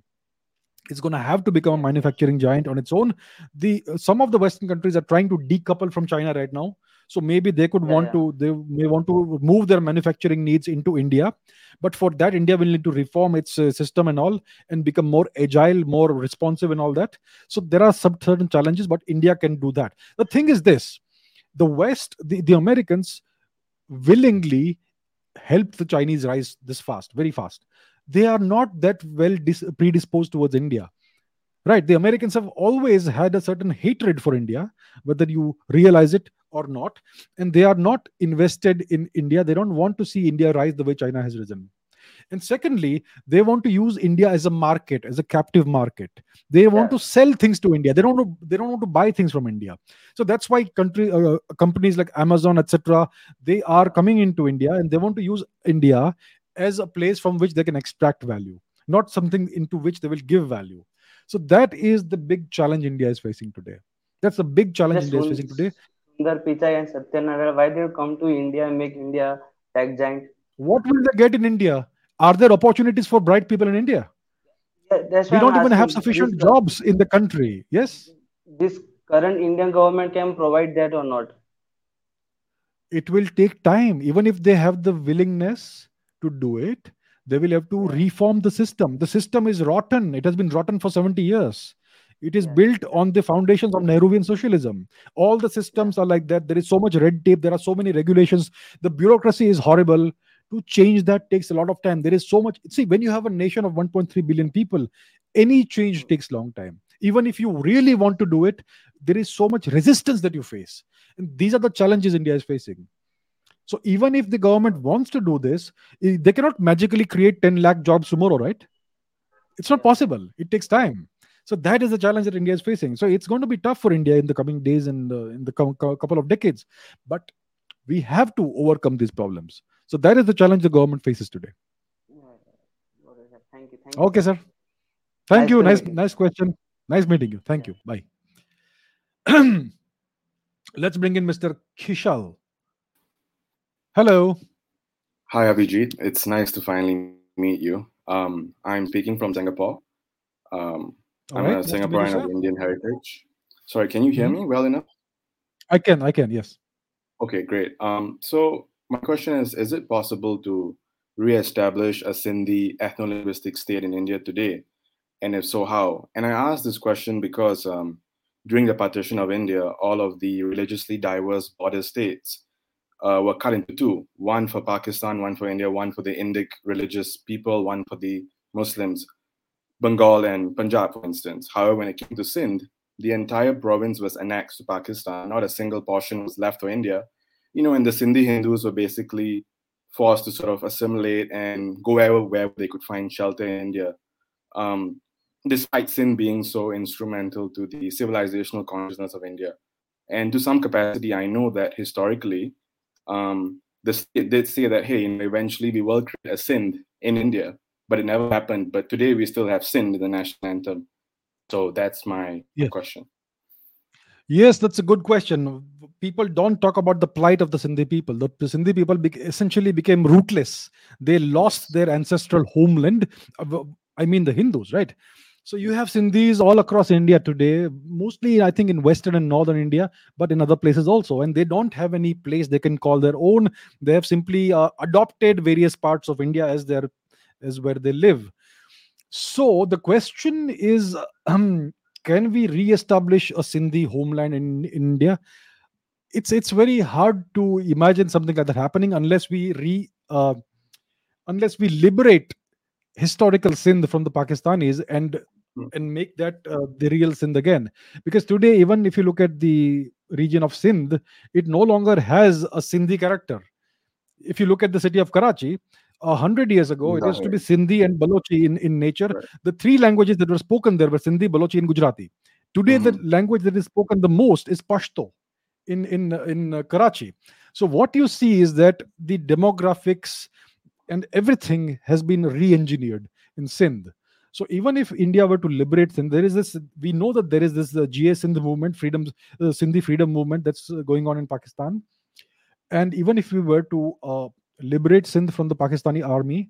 It's going to have to become a manufacturing giant on its own. The uh, some of the Western countries are trying to decouple from China right now, so maybe they could want to they may want to move their manufacturing needs into India, but for that India will need to reform its uh, system and all and become more agile, more responsive, and all that. So there are some certain challenges, but India can do that. The thing is this: the West, the, the Americans willingly helped the Chinese rise this fast, very fast. They are not that well dis- predisposed towards India. Right. The Americans have always had a certain hatred for India, whether you realize it or not. And they are not invested in India. They don't want to see India rise the way China has risen. And secondly, they want to use India as a market, as a captive market. They want to sell things to India. They don't. want to- They don't want to buy things from India. So that's why country uh, companies like Amazon, etc., they are coming into India and they want to use India as a place from which they can extract value, not something into which they will give value. So that is the big challenge India is facing today. That's the big challenge Just India is facing today. Sundar Pichai and Satya Nadella, why they come to India and make India tech giant? What will they get in India? Are there opportunities for bright people in India? Yeah, We why I'm don't even have sufficient this, jobs in the country. Yes, this current Indian government can provide that or not? it will take time. Even if they have the willingness to do it, they will have to reform the system. The system is rotten. It has been rotten for 70 years. It is built on the foundations of Nehruvian socialism. All the systems are like that. There is so much red tape. There are so many regulations. The bureaucracy is horrible. to change that takes a lot of time there is so much see when you have a nation of 1.3 billion people any change takes long time even if you really want to do it there is so much resistance that you face and these are the challenges india is facing so even if the government wants to do this eh, they cannot magically create 10 lakh jobs tomorrow right it's not possible it takes time so that is the challenge that india is facing. So it's going to be tough for india in the coming days and uh, in the co- co- couple of decades. But we have to overcome these problems. So that is the challenge the government faces today. Thank you. Thank you. okay sir. Thank Nice you. nice you. nice question. Nice meeting you. Thank you. Bye. [CLEARS THROAT] Let's bring in mr kishal. Hello. Hi, Abhijit. It's nice to finally meet you. Um, I'm speaking from Singapore. Um, All I'm right, a nice to meet you, Singaporean of. Indian heritage. Sorry, can you hear Mhm. me well enough? i can i can yes Okay, great. Um, so my question is: Is it possible to re-establish a Sindhi ethno-linguistic state in India today? And if so, how? And I ask this question because um, during the partition of India, all of the religiously diverse border states uh, were cut into two: one for Pakistan, one for India, one for the Indic religious people, one for the Muslims. Bengal and Punjab, for instance. However, when it came to Sindh, the entire province was annexed to Pakistan. Not a single portion was left for India. You know, and the Sindhi Hindus were basically forced to sort of assimilate and go wherever, wherever they could find shelter in India. Um, despite Sindh being so instrumental to the civilizational consciousness of India. And to some capacity, I know that historically, um, the state did say that, hey, eventually we will create a Sindh in India, but it never happened. But today we still have Sindh in the national anthem. So that's my question. Yes, that's a good question. People don't talk about the plight of the Sindhi people. The, Sindhi people bec- essentially became rootless. They lost their ancestral homeland. I mean, the Hindus, right? So you have Sindhis all across India today, mostly I think in western and northern India, but in other places also. And they don't have any place they can call their own. They have simply uh, adopted various parts of India as their as where they live. So the question is, um, can we re-establish a Sindhi homeland in, in India? It's it's very hard to imagine something like that happening unless we re uh, unless we liberate historical Sindh from the Pakistanis and and make that uh, the real Sindh again. Because today, even if you look at the region of Sindh, it no longer has a Sindhi character. If you look at the city of Karachi, a hundred years ago, it used to be Sindhi and Balochi in, in nature. The three languages that were spoken there were Sindhi, Balochi, and Gujarati. Today, the language that is spoken the most is Pashto in in in uh, Karachi. So what you see is that the demographics and everything has been re-engineered in Sindh. So even if India were to liberate Sindh, there is this. We know that there is this uh, Jeay Sindh movement, freedom, uh, Sindhi freedom movement that's uh, going on in Pakistan. And even if we were to uh, liberate Sindh from the Pakistani army,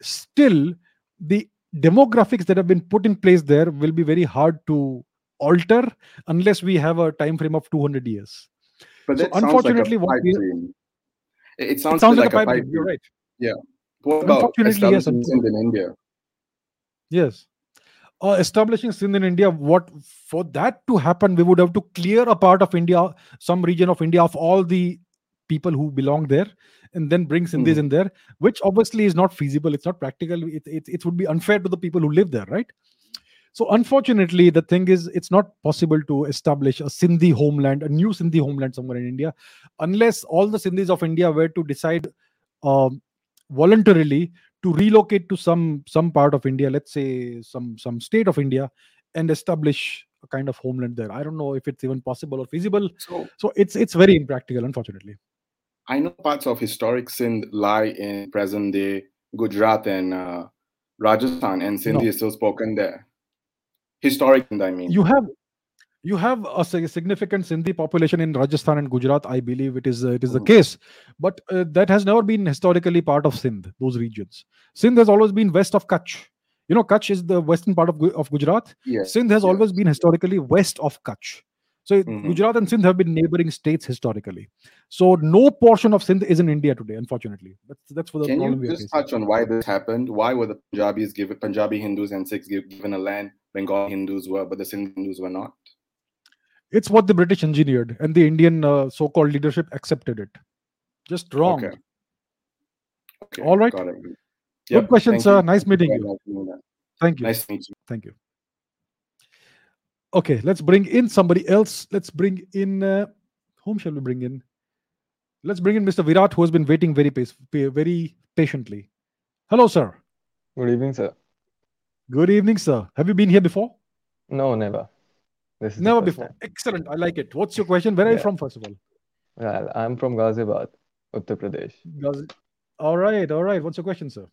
still the demographics that have been put in place there will be very hard to alter unless we have a time frame of 200 years. But So sounds like a unfortunately, what pipe we- dream. It, sounds, It sounds like bit a pipe dream, you're right. Yeah. What about Unfortunately, yes, establishing Sindh in India? Yes. Uh, establishing Sindh in India, what for that to happen, we would have to clear a part of India, some region of India, of all the people who belong there, and then bring Sindhis Mhm. in there, which obviously is not feasible. It's not practical. It, it, it would be unfair to the people who live there, right? So, unfortunately, the thing is, it's not possible to establish a Sindhi homeland, a new Sindhi homeland somewhere in India, unless all the Sindhis of India were to decide um, voluntarily to relocate to some some part of India, let's say some some state of India, and establish a kind of homeland there. I don't know if it's even possible or feasible. So, So it's it's very impractical, unfortunately. I know parts of historic Sindh lie in present day Gujarat and uh, Rajasthan, and Sindhi No. is still spoken there. Historic, I mean. You have you have a significant Sindhi population in Rajasthan and Gujarat. I believe it is uh, it is the case, but uh, that has never been historically part of Sindh. Those regions. Sindh has always been west of Kutch. You know, Kutch is the western part of of Gujarat. Yes, Sindh has always been historically west of Kutch. So Mhm. Gujarat and Sindh have been neighboring states historically. So no portion of Sindh is in India today, unfortunately. That's that's for the Can problem you just touch on why this happened? Why were the Punjabis given Punjabi Hindus and Sikhs given a land, Bengal Hindus were, but the Sindh Hindus were not? It's what the British engineered, and the Indian uh, so-called leadership accepted it. Just wrong. Okay. Okay, All right. it. Good Yep, question, thank sir. you. Nice meeting you. nice knowing that. Thank you. Nice to meet you. Thank you. Okay, let's bring in somebody else. Let's bring in uh, whom shall we bring in? Let's bring in Mr. Virat, who has been waiting very pa- very patiently. Hello, sir. Good evening, sir. Good evening, sir. Have you been here before? No, never. This is Never before. time. Excellent. I like it. What's your question? Where are you from, first of all? Well, I'm from Ghaziabad, Uttar Pradesh. Ghazi- All right, all right. What's your question, sir?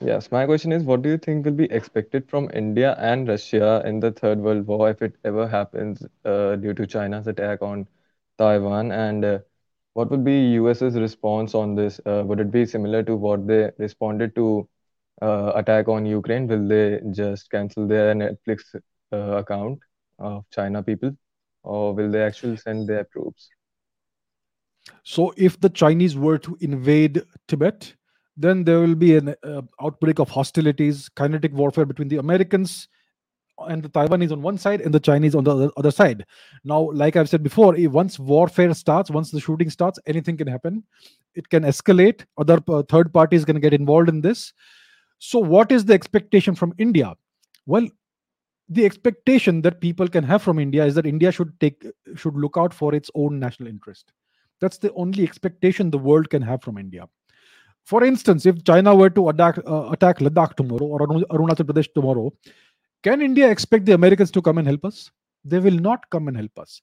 Yes, my question is, what do you think will be expected from India and Russia in the Third World War if it ever happens uh, due to China's attack on Taiwan? And uh, what would be US's response on this? Uh, would it be similar to what they responded to uh, attack on Ukraine? Will they just cancel their Netflix uh, account of China people, or will they actually send their troops? So, if the Chinese were to invade Tibet, then there will be an uh, outbreak of hostilities, kinetic warfare between the Americans and the Taiwanese on one side and the Chinese on the other, other side. Now, like I've said before, once warfare starts, once the shooting starts, anything can happen. It can escalate. Other uh, third parties can get involved in this. So, what is the expectation from India? Well, the expectation that people can have from India is that India should take should look out for its own national interest. That's the only expectation the world can have from India. For instance, if China were to attack, uh, attack Ladakh tomorrow or Arunachal Pradesh tomorrow, can India expect the Americans to come and help us? They will not come and help us.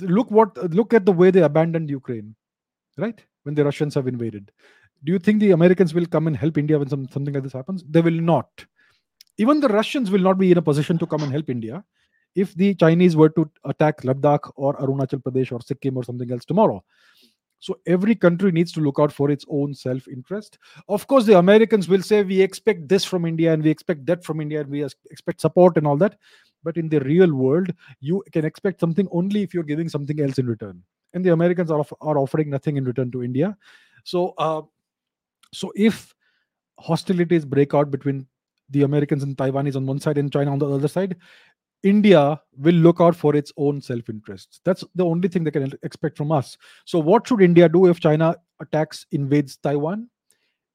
Look what look at the way they abandoned Ukraine, right? When the Russians have invaded. Do you think the Americans will come and help India when some, something like this happens? They will not. Even the Russians will not be in a position to come and help India if the Chinese were to attack Ladakh or Arunachal Pradesh or Sikkim or something else tomorrow. So every country needs to look out for its own self interest. Of course, the Americans will say, we expect this from India and we expect that from India and we expect support and all that. But in the real world, you can expect something only if you're giving something else in return. And the Americans are, are offering nothing in return to India. So, uh, so if hostilities break out between the Americans and Taiwanese on one side and China on the other side, India will look out for its own self interests. That's the only thing they can expect from us. So, what should India do if China attacks, invades Taiwan?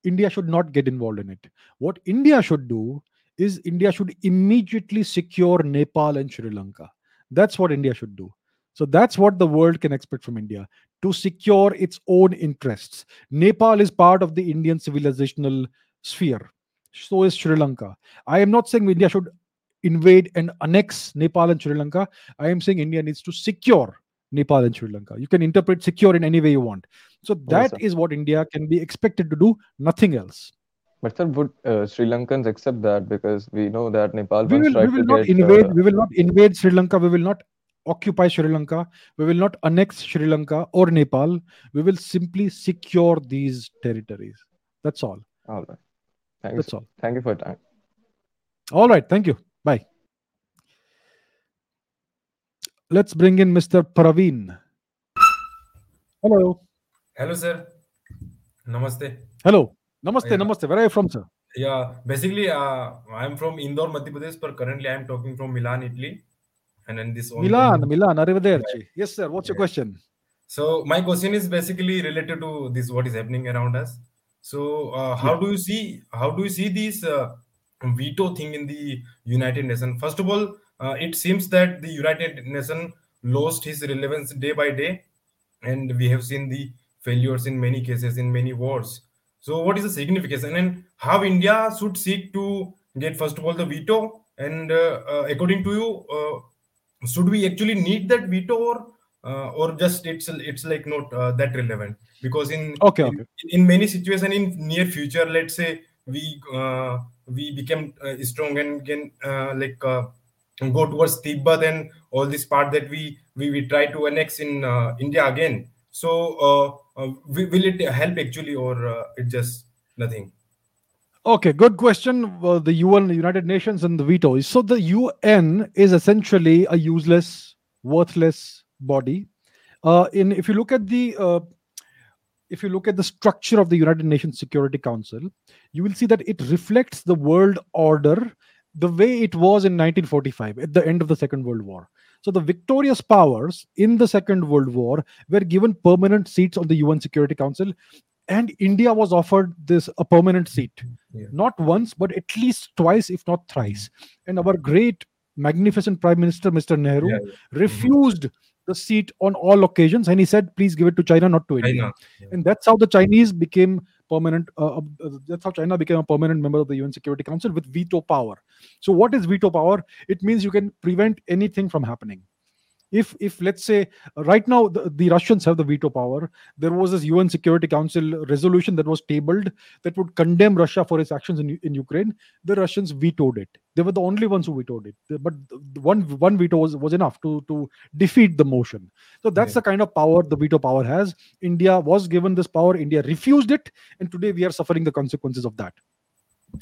India should not get involved in it. What India should do is India should immediately secure Nepal and Sri Lanka. That's what India should do. So that's what the world can expect from India to secure its own interests. Nepal is part of the Indian civilizational sphere. So is Sri Lanka. I am not saying India should invade and annex Nepal and Sri Lanka. I am saying India needs to secure Nepal and Sri Lanka. You can interpret secure in any way you want. So that sir. is what India can be expected to do, nothing else. But sir, would uh, Sri Lankans accept that? Because we know that Nepal We will, we will not get. invade. uh, We will not invade Sri Lanka. We will not occupy Sri Lanka. We will not annex Sri Lanka or Nepal. We will simply secure these territories. That's all. All right. Thank you. That's sir. all. Thank you for your time. All right. Thank you. Bye. Let's bring in Mr. Praveen. Hello. Hello, sir. Namaste. Hello. Namaste. Yeah. Namaste. Where are you from, sir? Yeah, basically, uh, I'm from Indore, Madhya Pradesh, but currently I'm talking from Milan, Italy. And then this Milan, Milan. Milan. Arrivederci. Yes, sir. What's your question? So my question is basically related to this: what is happening around us. So uh, how Yeah. do you see how do you see this uh, veto thing in the United Nations? First of all, uh, it seems that the United Nations lost his relevance day by day, and we have seen the failures in many cases in many wars. So what is the significance, and how India should seek to get first of all the veto, and uh, uh, according to you, uh, should we actually need that veto or uh, or just it's it's like not uh, that relevant because in Okay, in, okay. in many situations in near future let's say we uh, we became uh, strong and can uh, like uh, go towards Tibet and all this part that we we, we try to annex in India again so wi- will it help actually or it just nothing Okay, good question. Well, the UN, the United Nations, and the veto. So the UN is essentially a useless, worthless body. Uh, in if you look at the uh, if you look at the structure of the United Nations Security Council, you will see that it reflects the world order the way it was in 1945 at the end of the Second World War. So the victorious powers in the Second World War were given permanent seats on the UN Security Council and India was offered this a permanent seat, Yeah. not once but at least twice, if not thrice. And our great, magnificent Prime Minister, Mr. Nehru, Yeah, yeah. Mm-hmm. refused the seat on all occasions, and he said, "Please give it to China, not to India." China, And that's how the Chinese became permanent. Uh, uh, that's how China became a permanent member of the UN Security Council with veto power. So, what is veto power? It means you can prevent anything from happening if if let's say right now the, the russians have the veto power. There was this un security council resolution that was tabled that would condemn russia for its actions in, in ukraine. The russians vetoed it. They were the only ones who vetoed it. But one one veto was, was enough to to defeat the motion. So that's the kind of power the veto power has. India was given this power. India refused it. And today we are suffering the consequences of that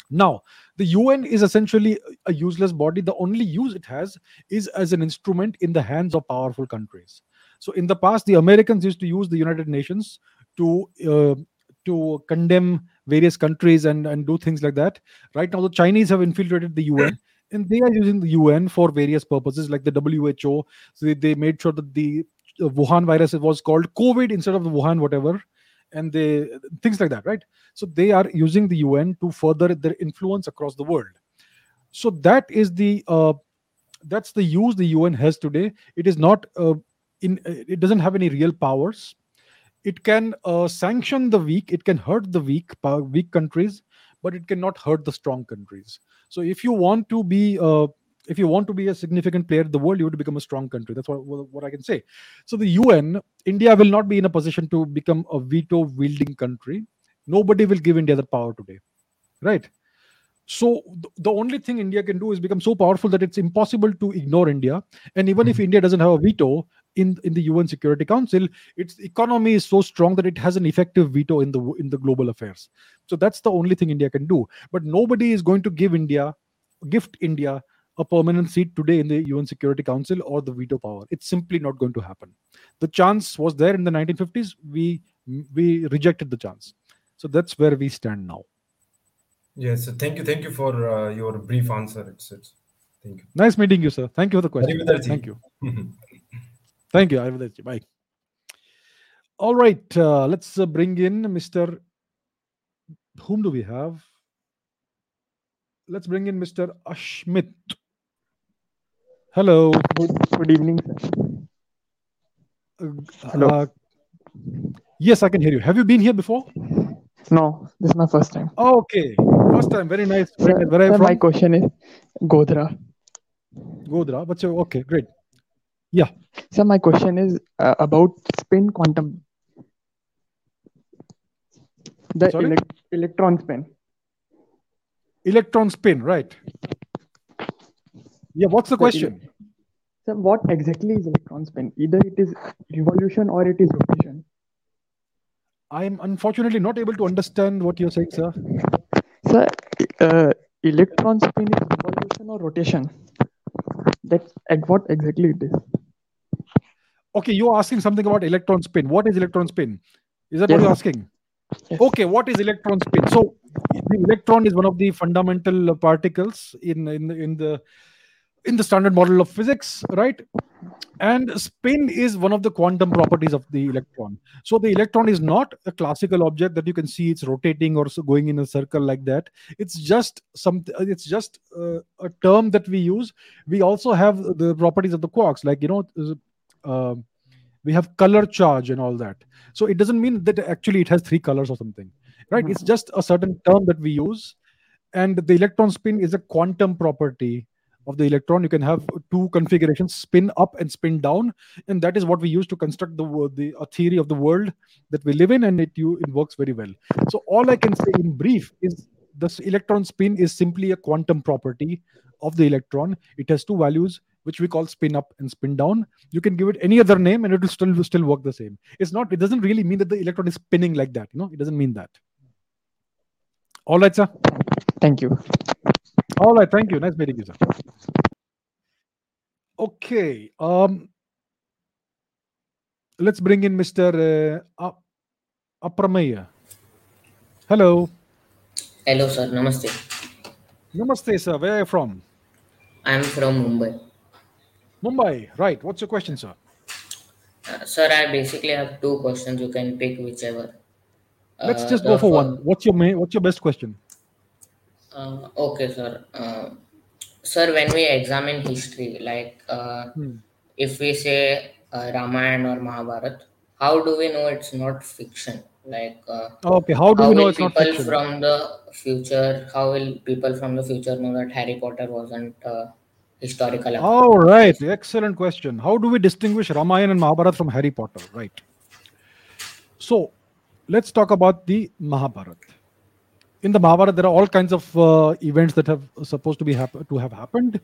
now, the UN is essentially a useless body. The only use it has is as an instrument in the hands of powerful countries. So, in the past, the Americans used to use the United Nations to uh, to condemn various countries and and do things like that. Right now, the Chinese have infiltrated the UN. [COUGHS] And they are using the UN for various purposes, like the WHO. So they, they made sure that the uh, Wuhan virus was called COVID instead of the Wuhan whatever, and they things like that, right? So they are using the UN to further their influence across the world. So that is the uh, that's the use the UN has today. It is not uh, in it doesn't have any real powers. It can uh, sanction the weak. It can hurt the weak weak countries, but it cannot hurt the strong countries. So if you want to be uh, if you want to be a significant player in the world, you have to become a strong country. That's what, what I can say. So the UN, India will not be in a position to become a veto wielding country. Nobody will give India the power today, right? So th- the only thing India can do is become so powerful that it's impossible to ignore India. And even if mm-hmm. India doesn't have a veto in in the UN Security Council, its economy is so strong that it has an effective veto in the in the global affairs. So that's the only thing India can do. But nobody is going to give India, gift India a permanent seat today in the UN Security Council or the veto power. It's simply not going to happen. The chance was there in the 1950s. We we rejected the chance. So that's where we stand now. Yes, thank you, thank you for uh, your brief answer. It's, it's thank you. Nice meeting you, sir. Thank you for the question. Thank you. [LAUGHS] Thank you. Arrivederci. Bye. All right. Uh, let's uh, bring in Mr. Whom do we have? Let's bring in Mr. Ashmit. Hello. Good, good evening. Uh, Hello. uh, yes, I can hear you. Have you been here before? No, this is my first time. Okay. First time. Very nice. Very Sir, nice. Where are you sir, from? my question is Godhra. Godra. What's your okay? Great. Yeah. Sir, my question is uh, about spin quantum. The elec- electron spin. Electron spin. Right. Yeah. What's the ele- question? Sir, what exactly is electron spin? Either it is revolution or it is rotation. I'm unfortunately not able to understand what you're saying, sir. Sir, uh, electron spin is revolution or rotation. That's at what exactly it is. Okay, you're asking something about electron spin. What is electron spin? Is that Yes, what you're asking? Okay, what is electron spin? So the electron is one of the fundamental particles in in the- in the in the standard model of physics, right? And spin is one of the quantum properties of the electron. So the electron is not a classical object that you can see it's rotating or so going in a circle like that. It's just some. It's just uh, a term that we use. We also have the properties of the quarks, like you know, uh, we have color charge and all that. So it doesn't mean that actually it has three colors or something, right? It's just a certain term that we use, and the electron spin is a quantum property of the electron you can have two configurations spin up and spin down. And that is what we use to construct the the a theory of the world that we live in and it you it works very well. So all i can say in brief is this electron spin is simply a quantum property of the electron. It has two values which we call spin up and spin down. You can give it any other name and it will still still work the same. It's not it doesn't really mean that the electron is spinning like that you know it doesn't mean that. All right sir. Thank you. all right thank you. Nice meeting you sir okay um let's bring in mr uh, aprameya hello Hello, sir. Namaste. namaste sir where are you from I am from Mumbai. mumbai right what's your question sir Uh, sir, I basically have two questions. You can pick whichever. Let's Uh, just go for one. What's your main, What's your best question? Uh, okay, sir. Sir, when we examine history, like uh, Hmm. if we say uh, Ramayana or mahabharat how do we know it's not fiction? Like, uh, Okay, how do we know it's not people fiction? from the future? How will people from the future know that Harry Potter wasn't uh, historical? All right, excellent question. How do we distinguish Ramayana and mahabharat from Harry Potter? Right. So, let's talk about the Mahabharata. In the Mahabharata, there are all kinds of uh, events that have supposed to be hap- to have happened.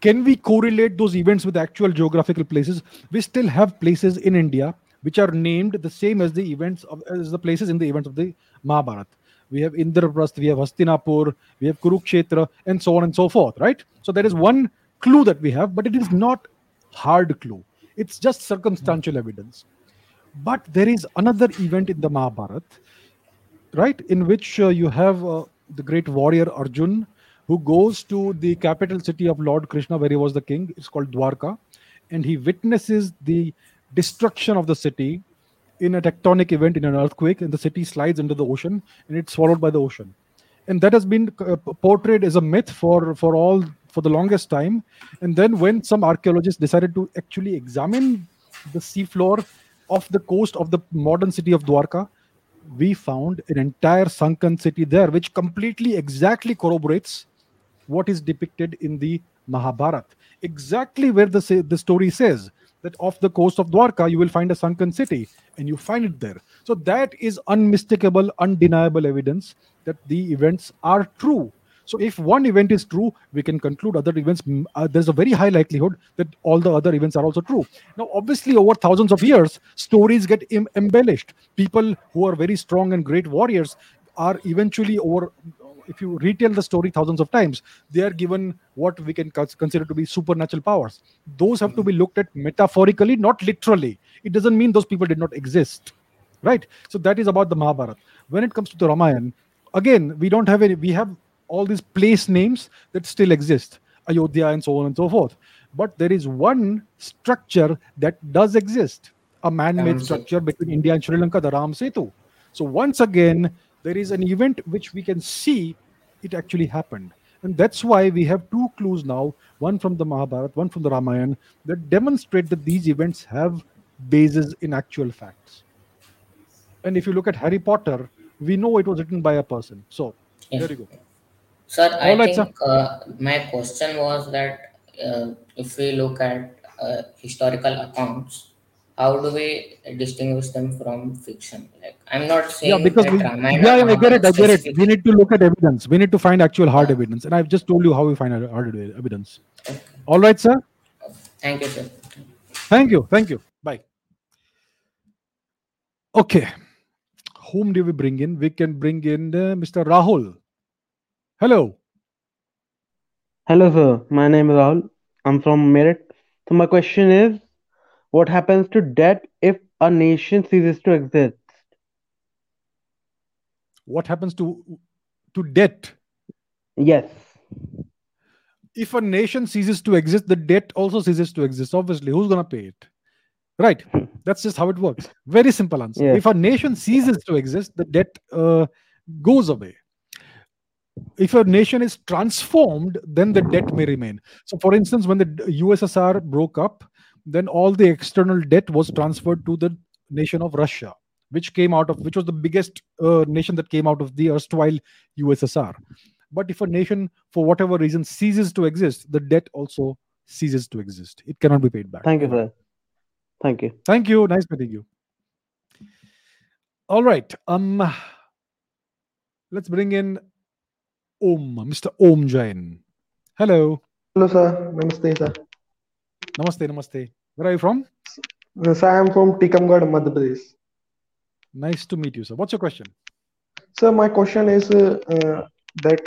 Can we correlate those events with actual geographical places? We still have places in India which are named the same as the events of as the places in the events of the Mahabharata. We have Indraprasth, we have Hastinapur, we have Kurukshetra, and so on and so forth, right? So there is one clue that we have, but it is not hard clue. It's just circumstantial evidence. But there is another event in the Mahabharata, right, in which uh, you have uh, the great warrior Arjun who goes to the capital city of Lord Krishna, where he was the king. It's called Dwarka, and he witnesses the destruction of the city in a tectonic event, in an earthquake, and the city slides into the ocean and it's swallowed by the ocean. And that has been uh, portrayed as a myth for for all for the longest time. And then when some archaeologists decided to actually examine the seafloor of the coast of the modern city of Dwarka, we found an entire sunken city there, which completely exactly corroborates what is depicted in the Mahabharata. Exactly where the the story says that off the coast of Dwarka you will find a sunken city, and you find it there. So that is unmistakable, undeniable evidence that the events are true. So if one event is true, we can conclude other events. mm, Uh, there's a very high likelihood that all the other events are also true. Now, obviously, over thousands of years, stories get em- embellished. People who are very strong and great warriors are eventually over if you retell the story thousands of times, they are given what we can consider to be supernatural powers. Those have to be looked at metaphorically, not literally. It doesn't mean those people did not exist, right? So that is about the Mahabharata. When it comes to the Ramayana, again, we don't have any. We have all these place names that still exist, Ayodhya and so on and so forth. But there is one structure that does exist, a man-made structure between India and Sri Lanka, the Ram Setu. So once again, there is an event which we can see it actually happened. And that's why we have two clues now, one from the Mahabharata, one from the Ramayana, that demonstrate that these events have bases in actual facts. And if you look at Harry Potter, we know it was written by a person. So Yes. there you go. Sir, I All right, sir. think uh, my question was that uh, if we look at uh, historical accounts, how do we distinguish them from fiction? Like, I'm not Yeah, saying because that we, yeah, yeah, I get it, I get it. specific. We need to look at evidence. We need to find actual hard evidence. And I've just told you how we find hard evidence. All right, sir. Thank you, sir. Thank you. Thank you. Bye. Okay. Whom do we bring in? We can bring in uh, Mr. Rahul. Hello. Hello, sir. My name is Rahul. I'm from Meerut. So my question is, what happens to debt if a nation ceases to exist? What happens to to debt? Yes. If a nation ceases to exist, the debt also ceases to exist. Obviously, who's gonna pay it? Right. [LAUGHS] That's just how it works. Very simple answer. Yes. If a nation ceases to exist, the debt uh, goes away. If a nation is transformed, then the debt may remain. So, for instance, when the USSR broke up, then all the external debt was transferred to the nation of Russia, which came out of which was the biggest uh, nation that came out of the erstwhile USSR. But if a nation, for whatever reason, ceases to exist, the debt also ceases to exist. It cannot be paid back. Thank you, sir. Thank you. Thank you. Nice meeting you. All right. Um, let's bring in Om, Mr. Om Jain. Hello. Hello, sir. Namaste, sir. Namaste. Namaste. Where are you from? Sir, I am from Tikamgarh, Madhya Pradesh. Nice to meet you, sir. What's your question? Sir, my question is uh, uh, that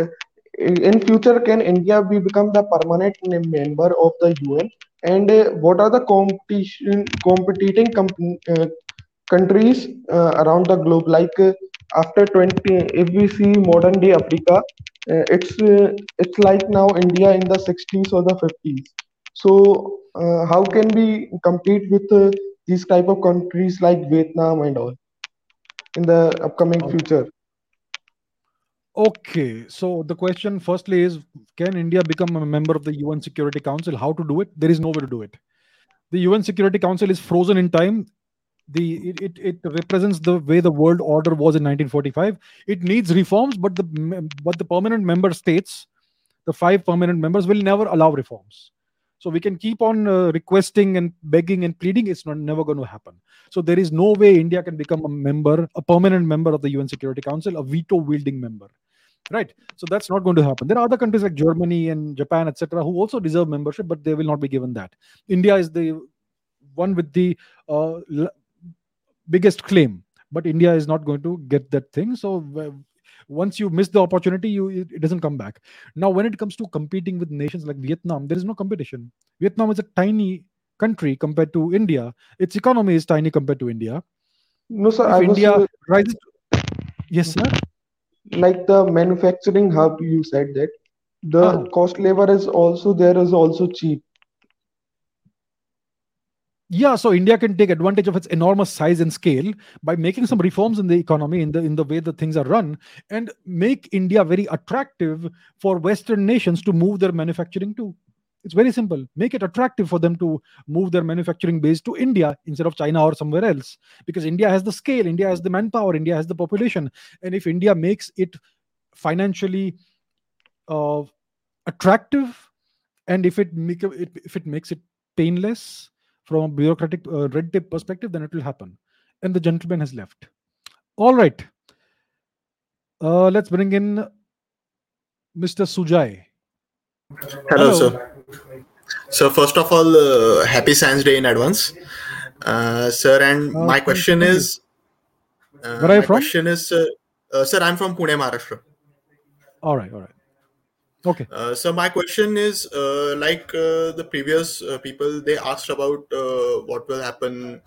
in in future can India be become the permanent member of the UN? And uh, what are the competition competing com- uh, countries uh, around the globe? Like uh, after 20, if we see modern day Africa, uh, it's uh, it's like now India in the 60s or the 50s. So uh, how can we compete with uh, these type of countries like Vietnam and all? in the upcoming future? Okay, so the question firstly is Can India become a member of the UN Security Council? How to do it? There is no way to do it. The UN Security Council is frozen in time. The it, it, represents the way the world order was in 1945. It needs reforms, but the but the permanent member states, the five permanent members, will never allow reforms. So we can keep on uh, requesting and begging and pleading. It's not never going to happen. So there is no way India can become a member, a permanent member of the UN Security Council, a veto wielding member right so that's not going to happen there are other countries like germany and japan etc who also deserve membership but they will not be given that india is the one with the uh, biggest claim but india is not going to get that thing so uh, once you miss the opportunity you it, doesn't come back now when it comes to competing with nations like vietnam there is no competition vietnam is a tiny country compared to india its economy is tiny compared to india No, sir. if was india uh, rises yes sir like the manufacturing hub. You said that the Uh-huh. cost labor is also there is also cheap. Yeah so india can take advantage of its enormous size and scale by making some reforms in the economy in the in the way that things are run and make india very attractive for western nations to move their manufacturing to. It's very simple. Make it attractive for them to move their manufacturing base to india instead of china or somewhere else. Because india has the scale india has the manpower india has the population. And if india makes it financially uh, attractive and if it make if it makes it painless from a bureaucratic uh, red tape perspective then it will happen and the gentleman has left all right uh, let's bring in mr sujai Hello, sir. So first of all, uh, happy Science Day in advance, uh, sir. And Uh, my question is, uh, Where are you my from? question is, uh, uh, sir, I'm from Pune, Maharashtra. all right all right okay Uh, so my question is, uh, like uh, the previous uh, people, they asked about uh, what will happen.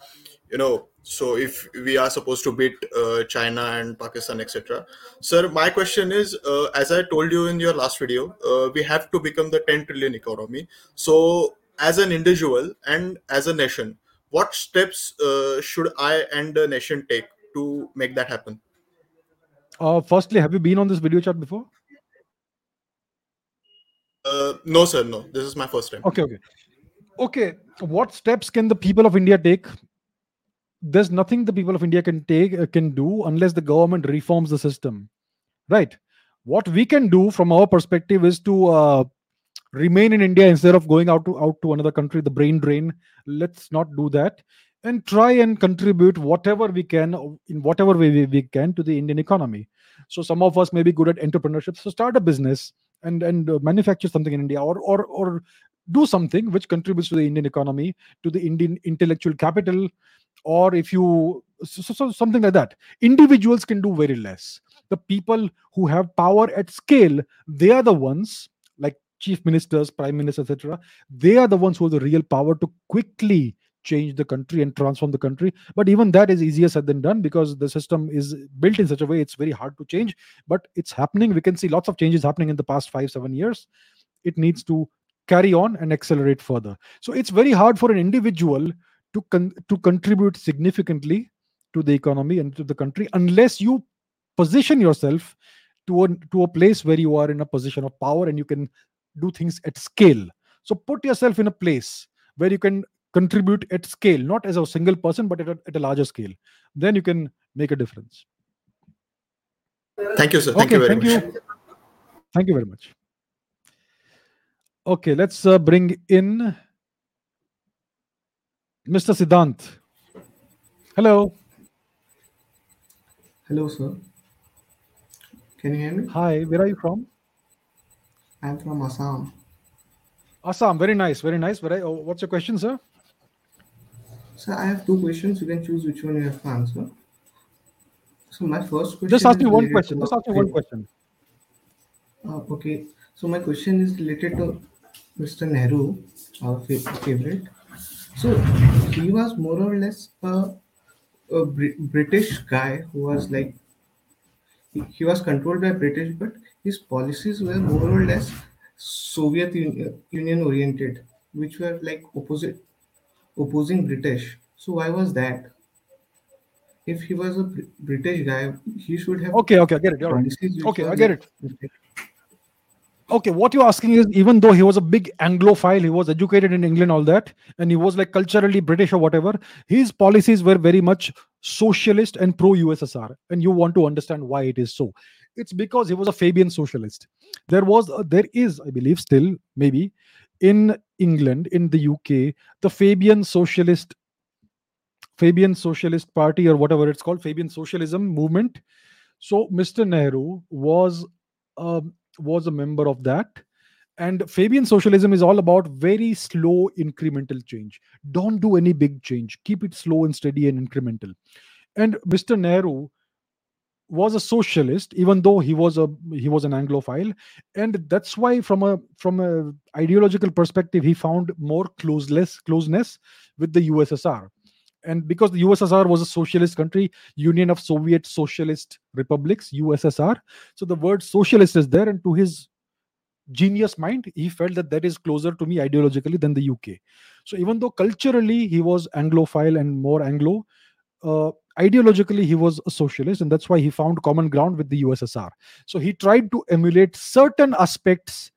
You know, so if we are supposed to beat uh, China and Pakistan, etc. Sir, my question is, uh, as I told you in your last video, uh, we have to become the 10 trillion economy. So, as an individual and as a nation, what steps uh, should I and the nation take to make that happen? uh, firstly have you been on this video chat before Uh, no, sir, no. This is my first time. okay okay. Okay what steps can the people of india take? There's nothing the people of india can take uh, can do unless the government reforms the system. Right. What we can do from our perspective is to uh, remain in india instead of going out to out to another country the brain drain. Let's not do that and try and contribute whatever we can in whatever way we, we can to the indian economy. So some of us may be good at entrepreneurship. So start a business and and uh, manufacture something in india or or or do something which contributes to the indian economy to the indian intellectual capital or if you so, so- so something like that. Individuals can do very less. The people who have power at scale they are the ones like chief ministers prime ministers etc they are the ones who have the real power to quickly change the country and transform the country. But even that is easier said than done because the system is built in such a way it's very hard to change. But it's happening. We can see lots of changes happening in the past 5 7 years. It needs to carry on and accelerate further. So it's very hard for an individual to con- to contribute significantly to the economy and to the country unless you position yourself to a, to a place where you are in a position of power and you can do things at scale. So put yourself in a place where you can contribute at scale not as a single person but at a, at a larger scale then you can make a difference Thank you, sir. Thank okay you very thank much. you thank you very much okay let's uh, bring in mr siddhant hello Hello, sir. Can you hear me? hi where are you from I'm from Assam. assam very nice very nice Where are, oh, what's your question sir Sir, I have two questions. You can choose which one you have to answer. So my first question just ask me one question to just ask me one question Uh, okay. So my question is related to Mr. Nehru, our fa- favorite. So he was more or less a, a Bri- British guy who was like he, he was controlled by British, but his policies were more or less Soviet Union oriented, which were like opposite opposing British. So why was that? if he was a British guy, he should have Okay, okay, I get it. You're right. Okay, I get it. Okay, what you're asking is even though he was a big Anglophile, he was educated in England, all that, and he was like culturally British or whatever, his policies were very much socialist and pro USSR. And you want to understand why it is so. It's because he was a Fabian socialist. There was, a, there is, I believe, still maybe in England, in the UK, the Fabian socialist, Fabian Socialist Party or whatever it's called, Fabian Socialism movement. So Mr. Nehru was um, was a member of that. And Fabian socialism is all about very slow incremental change. Don't do any big change. Keep it slow and steady and incremental. And Mr. Nehru was a socialist, even though he was a he was an Anglophile, and that's why from a from a ideological perspective he found more closeness closeness with the USSR and because the USSR was a socialist country, Union of Soviet Socialist Republics, USSR, so the word socialist is there, and to his genius mind, he felt that that is closer to me ideologically than the UK. So even though culturally he was Anglophile and more Anglo, uh, ideologically he was a socialist, and that's why he found common ground with the USSR. So he tried to emulate certain aspects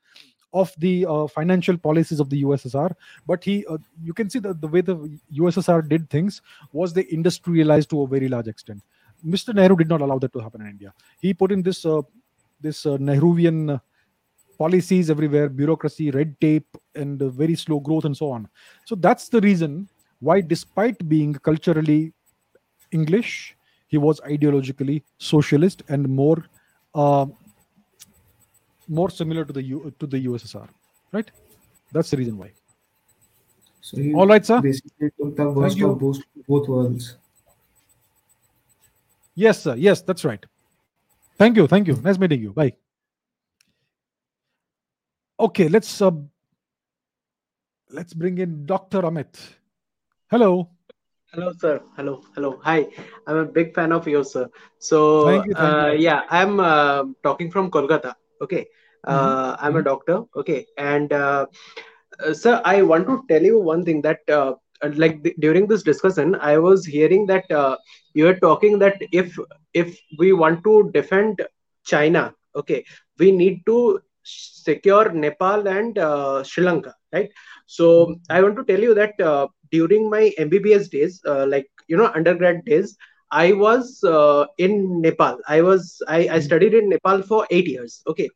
of the uh, financial policies of the USSR. But he, uh, you can see that the way the USSR did things was they industrialized to a very large extent. Mr. Nehru did not allow that to happen in India. He put in this uh, this uh, Nehruvian policies everywhere, bureaucracy, red tape, and uh, very slow growth, and so on. So that's the reason why, despite being culturally English, he was ideologically socialist and more uh, more similar to the U, to the USSR, right? That's the reason why. So he All right, sir. basically took the worst of both, both worlds. Yes, sir. Yes, that's right. Thank you. Thank you. Nice meeting you. Bye. Okay, let's uh, let's bring in Dr. Amit. Hello. Hello, sir. Hello, hello. Hi. I'm a big fan of yours, sir. So, Thank you, thank uh, you. yeah, I'm uh, talking from Kolkata. Okay. Mm-hmm. Uh, I'm a doctor. Okay. And, uh, uh, sir, I want to tell you one thing that, uh, like th- during this discussion, I was hearing that uh, you were talking that if if we want to defend China, okay, we need to secure Nepal and uh, Sri Lanka, right? So I want to tell you that uh, during my MBBS days, uh, like you know undergrad days, I was uh, in Nepal. I was I, I studied in Nepal for eight years. Okay,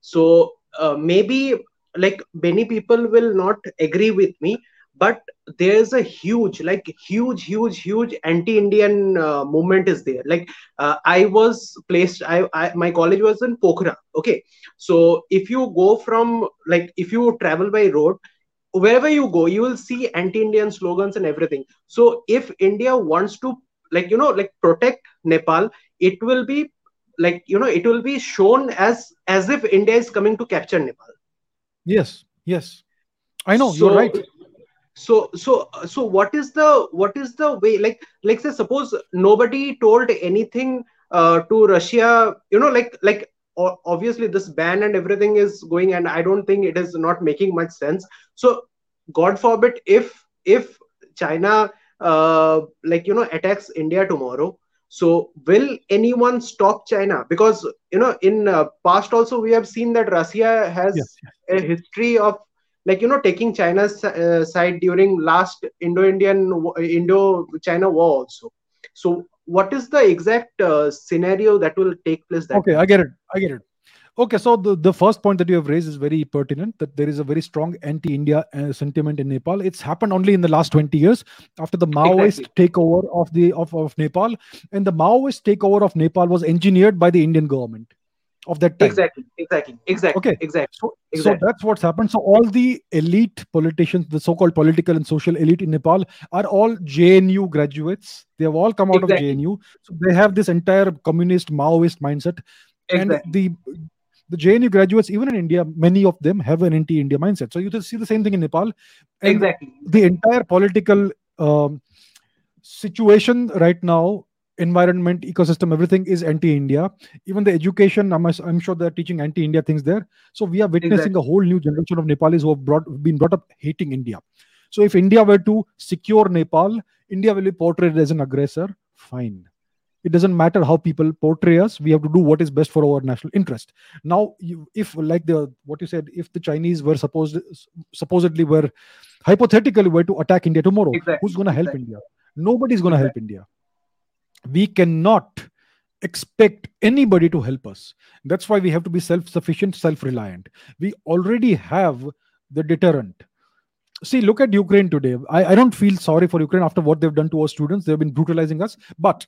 so uh, maybe like many people will not agree with me, but there's a huge like huge huge huge anti-indian uh, movement is there like uh, i was placed I, I my college was in pokhara okay so if you go from like if you travel by road wherever you go you will see anti-indian slogans and everything so if india wants to like you know like protect nepal it will be like you know it will be shown as as if india is coming to capture nepal Yes, yes. I know so you're right. So so so what is the what is the way like like say suppose nobody told anything uh, to russia you know like like obviously this ban and everything is going and i don't think it is not making much sense. So god forbid if if china uh, like you know attacks india tomorrow so will anyone stop china? Because you know in uh, past also we have seen that russia has Yes, a history of like you know taking china's uh, side during last indo-indian indo-china war also so what is the exact uh, scenario that will take place that Okay, I get it. I get it. Okay, so the, the first point that you have raised is very pertinent that there is a very strong anti India uh, sentiment in Nepal. It's happened only in the last 20 years after the Maoist takeover of the of, of Nepal. And the Maoist takeover of Nepal was engineered by the Indian government of that time. exactly exactly exactly Okay. exactly So, exactly so that's what's happened. So all the elite politicians, the so-called political and social elite in Nepal, are all JNU graduates. They have all come out Exactly. of JNU. So they have this entire communist Maoist mindset. And the the JNU graduates, even in India, many of them have an anti-India mindset. So you just see the same thing in Nepal. Exactly. the entire political um, situation right now environment ecosystem everything is anti-india. Even the education i'm, I'm sure they're teaching anti-india things there. So we are witnessing Exactly. a whole new generation of nepalis who have brought been brought up hating india. So if india were to secure nepal india will be portrayed as an aggressor. Fine. It doesn't matter how people portray us. We have to do what is best for our national interest. Now you, if like the what you said if the chinese were supposed supposedly were hypothetically were to attack india tomorrow Exactly, who's going to help exactly. india? Nobody's going to help india we cannot expect anybody to help us. That's why we have to be self-sufficient self-reliant. We already have the deterrent. See look at ukraine today. I, I don't feel sorry for ukraine after what they've done to our students. They've been brutalizing us. But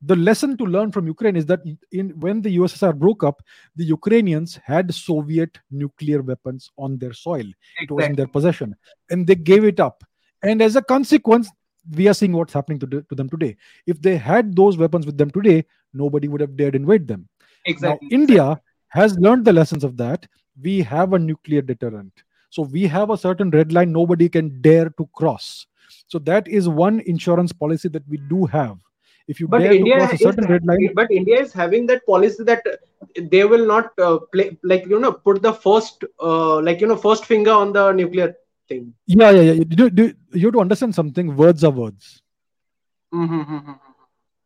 the lesson to learn from ukraine is that in when the ussr broke up the ukrainians had soviet nuclear weapons on their soil. It was in their possession. And they gave it up. And as a consequence we are seeing what's happening to, to them today. If they had those weapons with them today nobody would have dared invade them. Exactly, now india has learned the lessons of that. We have a nuclear deterrent. So we have a certain red line nobody can dare to cross. So that is one insurance policy that we do have. If you but dare india to cross a is certain red line but india is having that policy that they will not uh, play like you know put the first uh, like you know first finger on the nuclear thing yeah yeah yeah. You, do, do, you have to understand something words are words. Mm-hmm.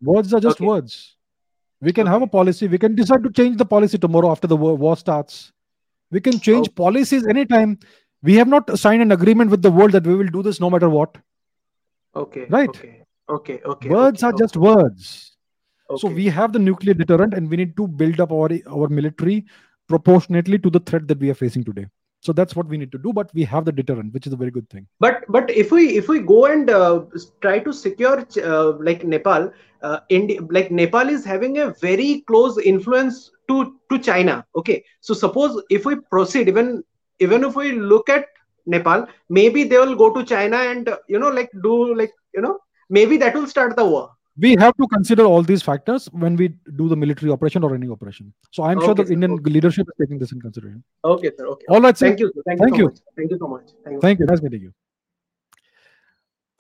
words are just Okay. words. We can have a policy. We can decide to change the policy tomorrow after the war, war starts. We can change policies anytime. We have not signed an agreement with the world that we will do this no matter what. Okay right? okay okay okay words okay, are just words. So we have the nuclear deterrent and we need to build up our our military proportionately to the threat that we are facing today so that's what we need to do but we have the deterrent which is a very good thing. But but if we if we go and uh, try to secure uh, like nepal uh, India, like nepal is having a very close influence to to china. Okay. So suppose if we proceed even even if we look at nepal maybe they will go to china and uh, you know like do like you know maybe that will start the war we have to consider all these factors when we do the military operation or any operation. So i'm sure the sir, indian leadership is taking this in consideration. Okay sir. Okay. All right sir. thank you sir. thank, thank you you. so much. Thank you so much. Thank you. Thank you. Nice meeting you.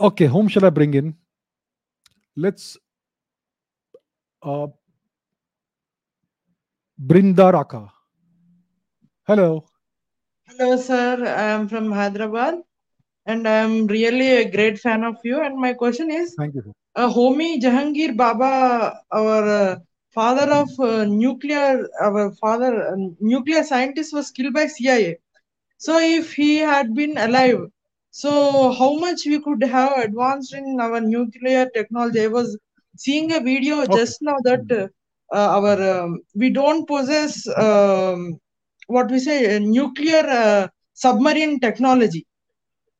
Okay whom shall i bring in? Let's uh brinda raka hello. Hello, sir. I am from Hyderabad, and I am really a great fan of you. And my question is, thank you sir. Uh, Homi Jehangir Bhabha, our uh, father of uh, nuclear, our father, uh, nuclear scientist, was killed by CIA. So, if he had been alive, so how much we could have advanced in our nuclear technology? I was seeing a video just now that uh, uh, our um, we don't possess um, what we say uh, nuclear uh, submarine technology.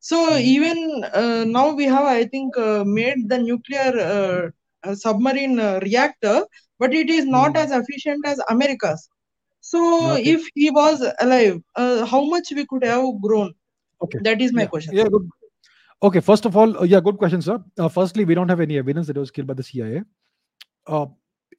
So even uh, now we have, I think, uh, made the nuclear uh, uh, submarine uh, reactor, but it is not as efficient as America's. So Okay. if he was alive, uh, how much we could have grown? Okay. That is my yeah, question. yeah good okay first of all uh, yeah good question sir uh, firstly we don't have any evidence that it was killed by the cia uh,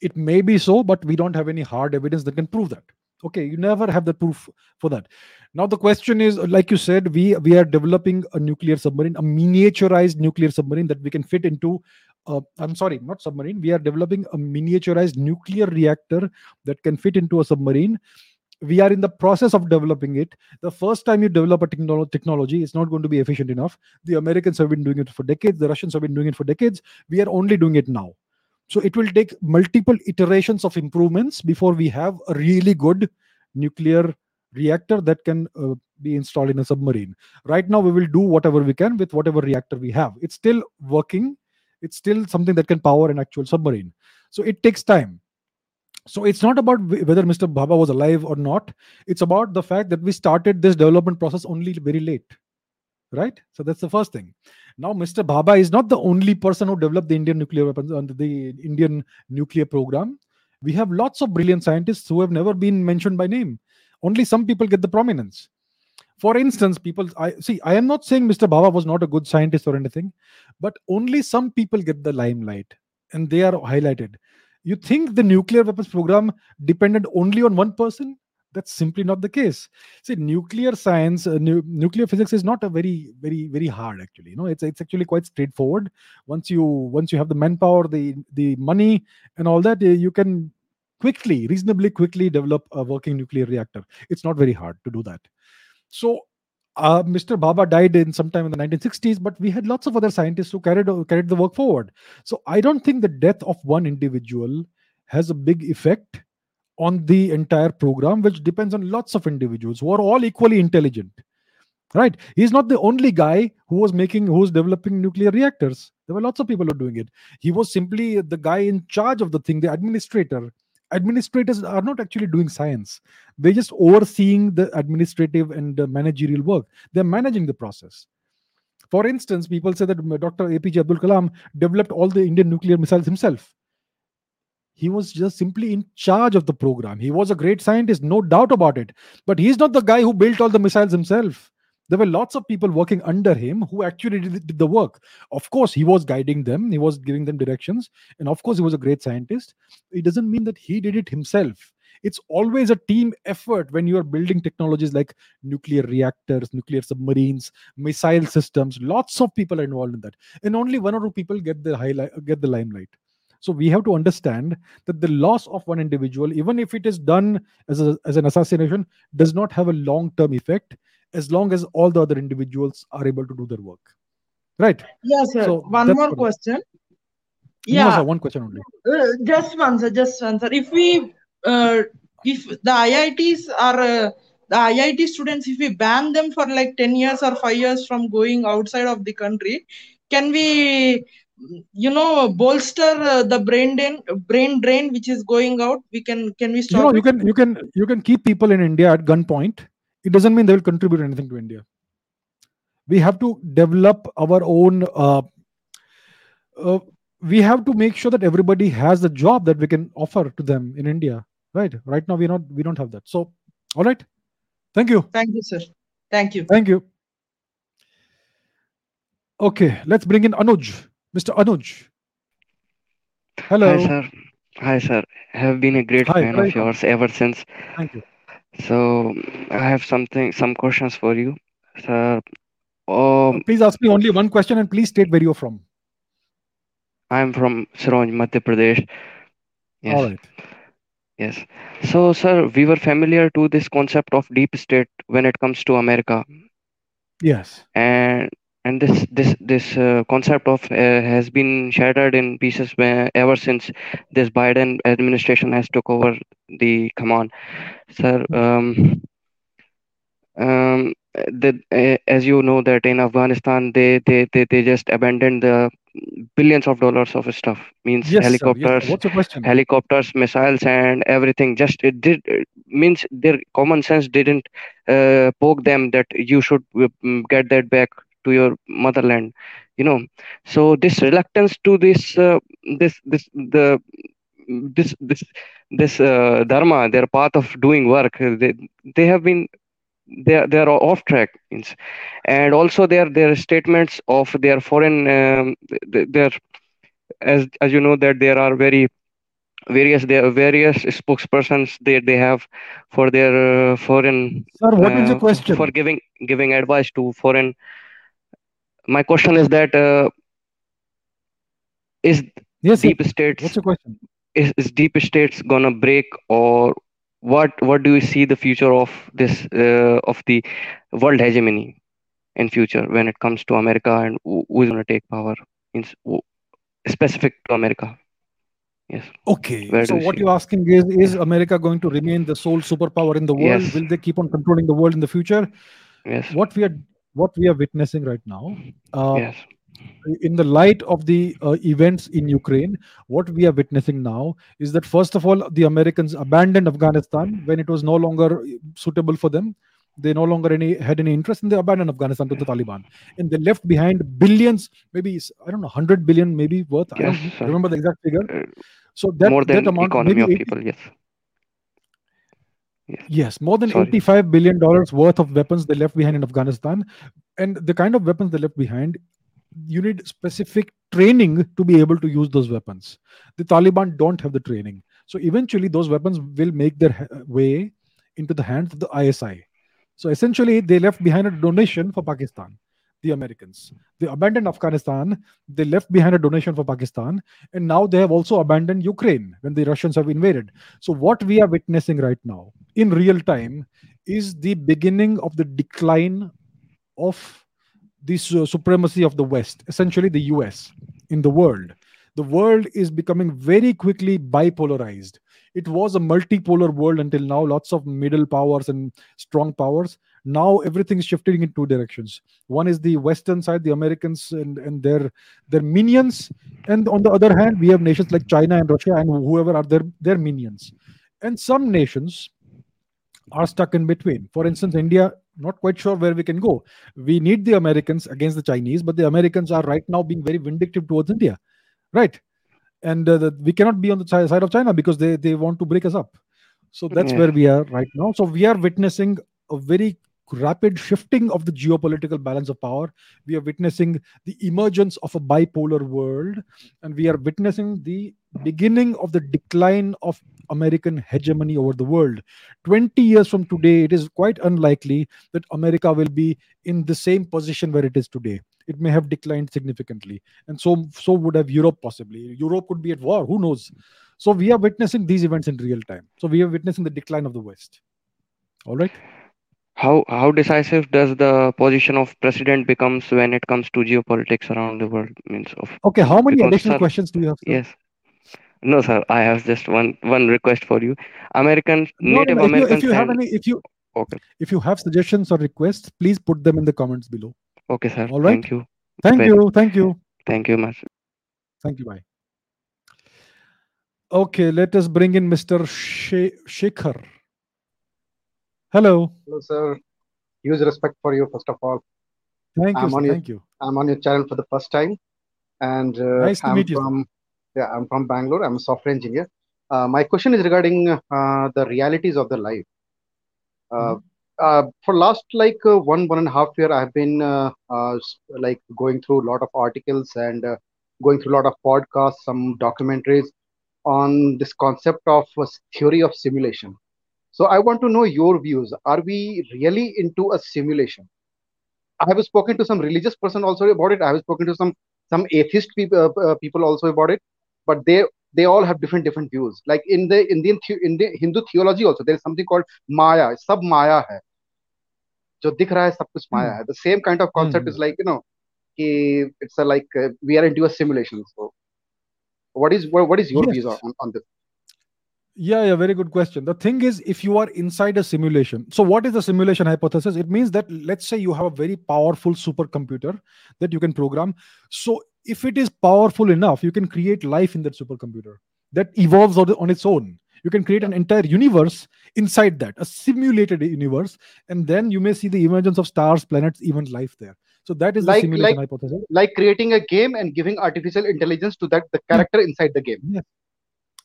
it may be so but we don't have any hard evidence that can prove that okay you never have the proof for that now the question is like you said we we are developing a nuclear submarine a miniaturized nuclear submarine that we can fit into uh, i'm sorry not submarine. We are developing a miniaturized nuclear reactor that can fit into a submarine. We are in the process of developing it. The first time you develop a technolo- technology it's not going to be efficient enough. The americans have been doing it for decades. The russians have been doing it for decades. We are only doing it now. So it will take multiple iterations of improvements before we have a really good nuclear reactor that can uh, be installed in a submarine. Right now we will do whatever we can with whatever reactor we have. It's still working. It's still something that can power an actual submarine. So it takes time. So it's not about wh- whether mr bhabha was alive or not. It's about the fact that we started this development process only very late. Right? So that's the first thing. Now mr bhabha is not the only person who developed the indian nuclear weapons under the indian nuclear program. We have lots of brilliant scientists who have never been mentioned by name only some people get the prominence. For instance people i see i am not saying mr Bhabha was not a good scientist or anything but only some people get the limelight and they are highlighted. You think the nuclear weapons program depended only on one person? That's simply not the case. See nuclear science uh, nu- nuclear physics is not a very very very hard actually you know it's it's actually quite straightforward. Once you once you have the manpower the the money and all that uh, you can quickly reasonably quickly develop a working nuclear reactor it's not very hard to do that so uh, Mr. Bhabha died in sometime in the 1960s, but we had lots of other scientists who carried carried the work forward. So I don't think the death of one individual has a big effect on the entire program, which depends on lots of individuals who are all equally intelligent. Right? He's not the only guy who was making, who was developing nuclear reactors. There were lots of people who were doing it. He was simply the guy in charge of the thing, the administrator. Administrators are not actually doing science; they're just overseeing the administrative and the managerial work. They're managing the process. For instance, people say that Dr. APJ Abdul Kalam developed all the Indian nuclear missiles himself he was just simply in charge of the program. He was a great scientist, no doubt about it. But he's not the guy who built all the missiles himself. There were lots of people working under him who actually did, the work. Of course, he was guiding them, he was giving them directions, and of course, he was a great scientist. It doesn't mean that he did it himself. It's always a team effort when you are building technologies like nuclear reactors, nuclear submarines, missile systems. Lots of people are involved in that, and only one or two people get the highlight, get the limelight. So we have to understand that the loss of one individual, even if it is done as, a, as an assassination, does not have a long term effect as long as all the other individuals are able to do their work. Right? Yes, sir. So one more question. No, Yeah. sir, one question only. Uh, just one, sir. Just one, sir. If we, uh, if the IITs are uh, the IIT students, if we ban them for like ten years or five years from going outside of the country, can we, you know, bolster uh, the brain drain, brain drain which is going out? We can, can we stop You know, you can you can you can keep people in India at gunpoint. It doesn't mean they will contribute anything to India. We have to develop our own. Uh, uh, we have to make sure that everybody has the job that we can offer to them in India. Right. Right now, we not we don't have that. So, all right. Thank you. Thank you, sir. Thank you. Thank you. Okay, let's bring in Anuj. Mr. Anuj. Hello. Hi, sir. Hi, sir. I have been a great Hi, fan where of yours ever since. Thank you. So I have something, some questions for you, sir. Uh, Um, please ask me only one question and please state where you're from. I'm from Sironj, Madhya Pradesh. Yes. All right. Yes. So, sir, we were familiar to this concept of deep state when it comes to America, Yes. and and this this this uh, concept of uh, has been shattered in pieces ever since this Biden administration has took over the command. Sir, um, um, the, uh, as you know that in Afghanistan they, they they they just abandoned the billions of dollars of stuff means Yes, sir. Yes, helicopters What's your question? helicopters missiles and everything just it did it means their common sense didn't uh, poke them that you should uh, mm, get that back to your motherland you know so this reluctance to this uh, this this the this this this uh, dharma their path of doing work uh, they, they have been they are, they are off track means and also their their statements of their foreign um, their as as you know that there are very various there are various spokespersons they they have for their uh, foreign Sir, what is your uh, question? for giving giving advice to foreign my question is that uh, is Yes, sir. deep states What's your question? is, is deep states gonna break or what what do you see the future of this uh, of the world hegemony in future when it comes to america and who who is gonna take power who- specific to america yes Okay. where So what you're asking is is America going to remain the sole superpower in the world? Yes. Will they keep on controlling the world in the future? Yes. What we are what we are witnessing right now, uh, yes in the light of the uh, events in Ukraine, what we are witnessing now is that first of all, the Americans abandoned Afghanistan when it was no longer suitable for them. They no longer any had any interest, and they abandoned Afghanistan to the Taliban, and they left behind billions, maybe I don't know, hundred billion, maybe worth. I don't remember the exact figure. Uh, So that more that than amount, economy of 80 people yes Yes, more than sorry 85 billion dollars worth of weapons they left behind in Afghanistan. And the kind of weapons they left behind, you need specific training to be able to use those weapons. The Taliban don't have the training. So eventually, those weapons will make their way into the hands of the ISI. So essentially, they left behind a donation for Pakistan, the Americans. They abandoned Afghanistan, they left behind a donation for Pakistan, and now they have also abandoned Ukraine when the Russians have invaded. So, what we are witnessing right now in real time is the beginning of the decline of the su- supremacy of the West, essentially the US, in the world. The world is becoming very quickly bipolarized. It was a multipolar world until now, lots of middle powers and strong powers. Now everything is shifting in two directions. One is the Western side, the Americans and, and their their minions, and on the other hand, we have nations like China and Russia and whoever are their their minions. And some nations are stuck in between. For instance, India, not quite sure where we can go. We need the Americans against the Chinese, but the Americans are right now being very vindictive towards India, right? And uh, the, we cannot be on the side of China because they, they want to break us up. So that's Yeah. where we are right now. So we are witnessing a very rapid shifting of the geopolitical balance of power. We are witnessing the emergence of a bipolar world, and we are witnessing the beginning of the decline of American hegemony over the world. 20 years from today, it is quite unlikely that America will be in the same position where it is today. It may have declined significantly, and so so would have Europe possibly. Europe could be at war. Who knows? So we are witnessing these events in real time. So we are witnessing the decline of the West. All right. How how decisive does the position of president becomes when it comes to geopolitics around the world? Means of Okay. How many because additional sir, questions do you have? sir? yes. No, sir. I have just one one request for you. American No, no, Native no. If you, if Americans you have any, if you okay, if you have suggestions or requests, please put them in the comments below. okay, sir. All right. Thank you. Thank Very, you. Thank you. thank you much. Thank you. Bye. Okay, let us bring in Mr. She- Shekhar. Hello. Hello, sir. Huge respect for you, first of all. Thank you. I'm sir. on your Thank you. I'm on your channel for the first time, and uh, Nice to I'm meet you. from yeah I'm from Bangalore. I'm a software engineer. Uh, my question is regarding uh, the realities of the life. Uh, uh, for last like uh, one one and a half year, I've been uh, uh, like going through a lot of articles and uh, going through a lot of podcasts, some documentaries on this concept of theory of simulation. So I want to know your views. Are we really into a simulation? I have spoken to some religious person also about it. I have spoken to some some atheist people uh, uh, people also about it, but they they all have different different views. Like in the Indian the, in the Hindu theology also, there is something called Maya. Sab Maya hai. जो दिख रहा है सब कुछ माया है. The same kind of concept is like you know, कि it's a like uh, we are into a simulation. So what is what, what is your views Yeah, yeah, very good question. The thing is, if you are inside a simulation, so what is the simulation hypothesis? It means that let's say you have a very powerful supercomputer that you can program. So if it is powerful enough, you can create life in that supercomputer that evolves on, its own. You can create an entire universe inside that, a simulated universe, and then you may see the emergence of stars, planets, even life there. So that is the simulation like hypothesis. like creating a game and giving artificial intelligence to that the character inside the game. Yes.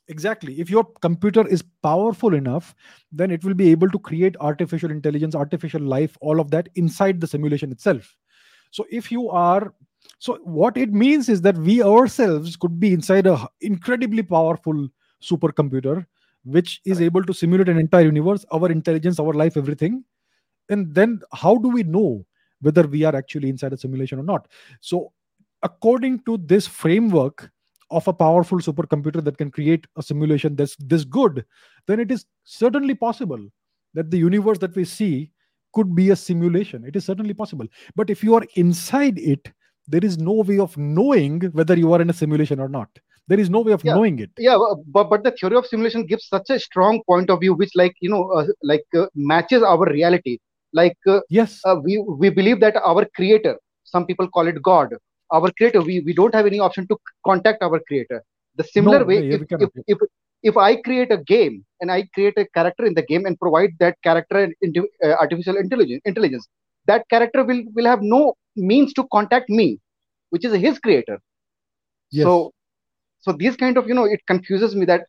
Exactly. If your computer is powerful enough, then it will be able to create artificial intelligence, artificial life, all of that inside the simulation itself. So if you are so what it means is that we ourselves could be inside a incredibly powerful supercomputer which is able to simulate an entire universe, our intelligence, our life, everything. And then how do we know whether we are actually inside a simulation or not? So according to this framework of a powerful supercomputer that can create a simulation that's this good, then it is certainly possible that the universe that we see could be a simulation. It is certainly possible. But if you are inside it, there is no way of knowing whether you are in a simulation or not. There is no way of yeah knowing it. yeah but but the theory of simulation gives such a strong point of view which like you know uh, like uh, matches our reality like uh, yes uh, we we believe that our creator some people call it god our creator we we don't have any option to contact our creator. The similar No, way yeah, if if, if if i create a game and i create a character in the game and provide that character into uh, artificial intelligence intelligence that character will will have no means to contact me which is his creator. Yes. so so these kind of you know it confuses me that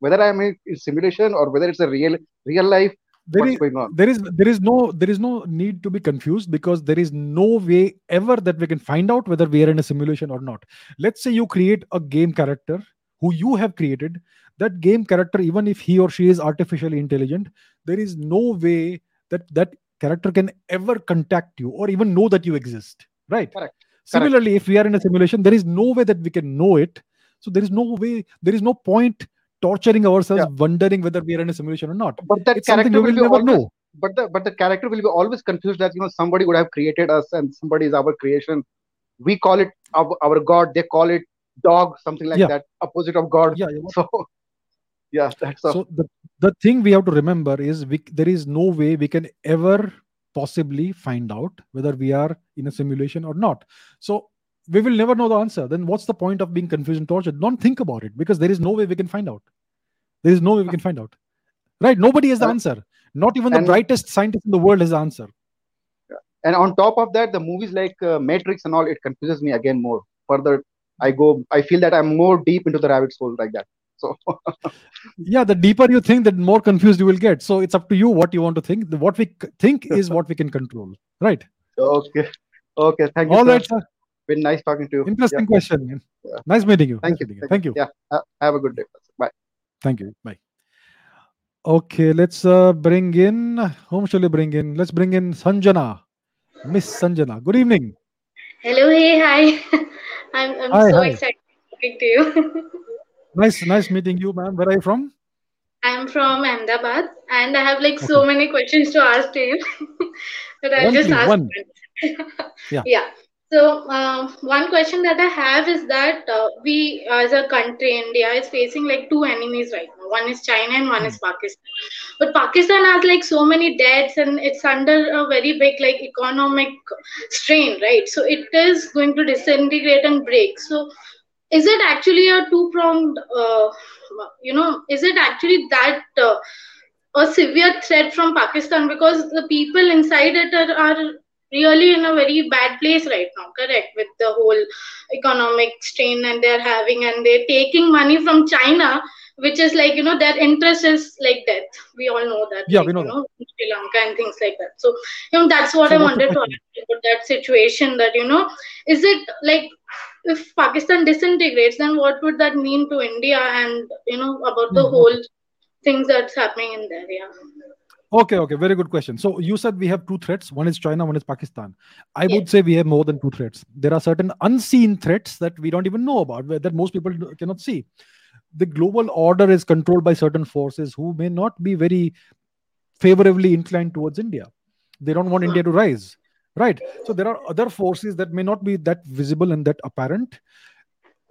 whether i'm in in simulation or whether it's a real real life there is there is there is no there is no need to be confused because there is no way ever that we can find out whether we are in a simulation or not. Let's say you create a game character who you have created. That game character even if he or she is artificially intelligent there is no way that that character can ever contact you or even know that you exist right? Correct. Correct. Similarly if we are in a simulation there is no way that we can know it. So there is no way there is no point torturing ourselves yeah wondering whether we are in a simulation or not but that it's character will will never always know but the but the character will be always confused that you know somebody would have created us and somebody is our creation. We call it our, our god. They call it dog, something like Yeah. that, opposite of God. Yeah, [LAUGHS] So yeah, that's a, So the the thing we have to remember is we, there is no way we can ever possibly find out whether we are in a simulation or not. So we will never know the answer. Then what's the point of being confused and tortured? Don't think about it because there is no way we can find out. There is no way we can find out. Right? Nobody has the answer. Not even the and- brightest scientist in the world has the answer. and on top of that, the movies like uh, Matrix and all, it confuses me again more. Further, I go, I feel that I'm more deep into the rabbit hole like that. So [LAUGHS] Yeah, the deeper you think, the more confused you will get. So it's up to you what you want to think. What we think is what we can control. Right? okay, okay, thank you. All sir. right, sir. Been nice talking to you. Interesting Yeah. question. Yeah. Nice meeting you. Thank Nice you. meeting you. Thank you. Yeah. ha- Have a good day. Bye. Thank you. Bye. Okay, let's uh, bring in. Whom shall we bring in? Let's bring in Sanjana. Miss Sanjana. Good evening. Hello, hey, hi. [LAUGHS] I'm, I'm Hi, so hi. excited talking to you. [LAUGHS] Nice, nice meeting you, ma'am. Where are you from? I'm from Ahmedabad and I have like so many questions to ask to you. [LAUGHS] but I'll just ask one. one. Yeah. yeah. So, um, one question that I have is that uh, we, as a country, India, is facing like two enemies right now. One is China and one is Pakistan. But Pakistan has like so many debts and it's under a very big like economic strain, right? So it is going to disintegrate and break. So is it actually a two pronged, uh, you know, is it actually that uh, a severe threat from Pakistan because the people inside it are, are really in a very bad place right now, correct? With the whole economic strain and they're having, and they're taking money from China, which is like, you know, their interest is like death. We all know that. Yeah, like, we know you that. know, Sri Lanka and things like that. So, you know, that's what So I wanted to ask about that situation that, you know, is it like if Pakistan disintegrates, then what would that mean to India and, you know, about the Hmm, whole things that's happening in there? Yeah. Okay, okay, very good question. So you said we have two threats. One is China, one is Pakistan. I would say we have more than two threats. There are certain unseen threats that we don't even know about, that most people cannot see. The global order is controlled by certain forces who may not be very favorably inclined towards India. They don't want India hmm. to rise, right? So there are other forces that may not be that visible and that apparent.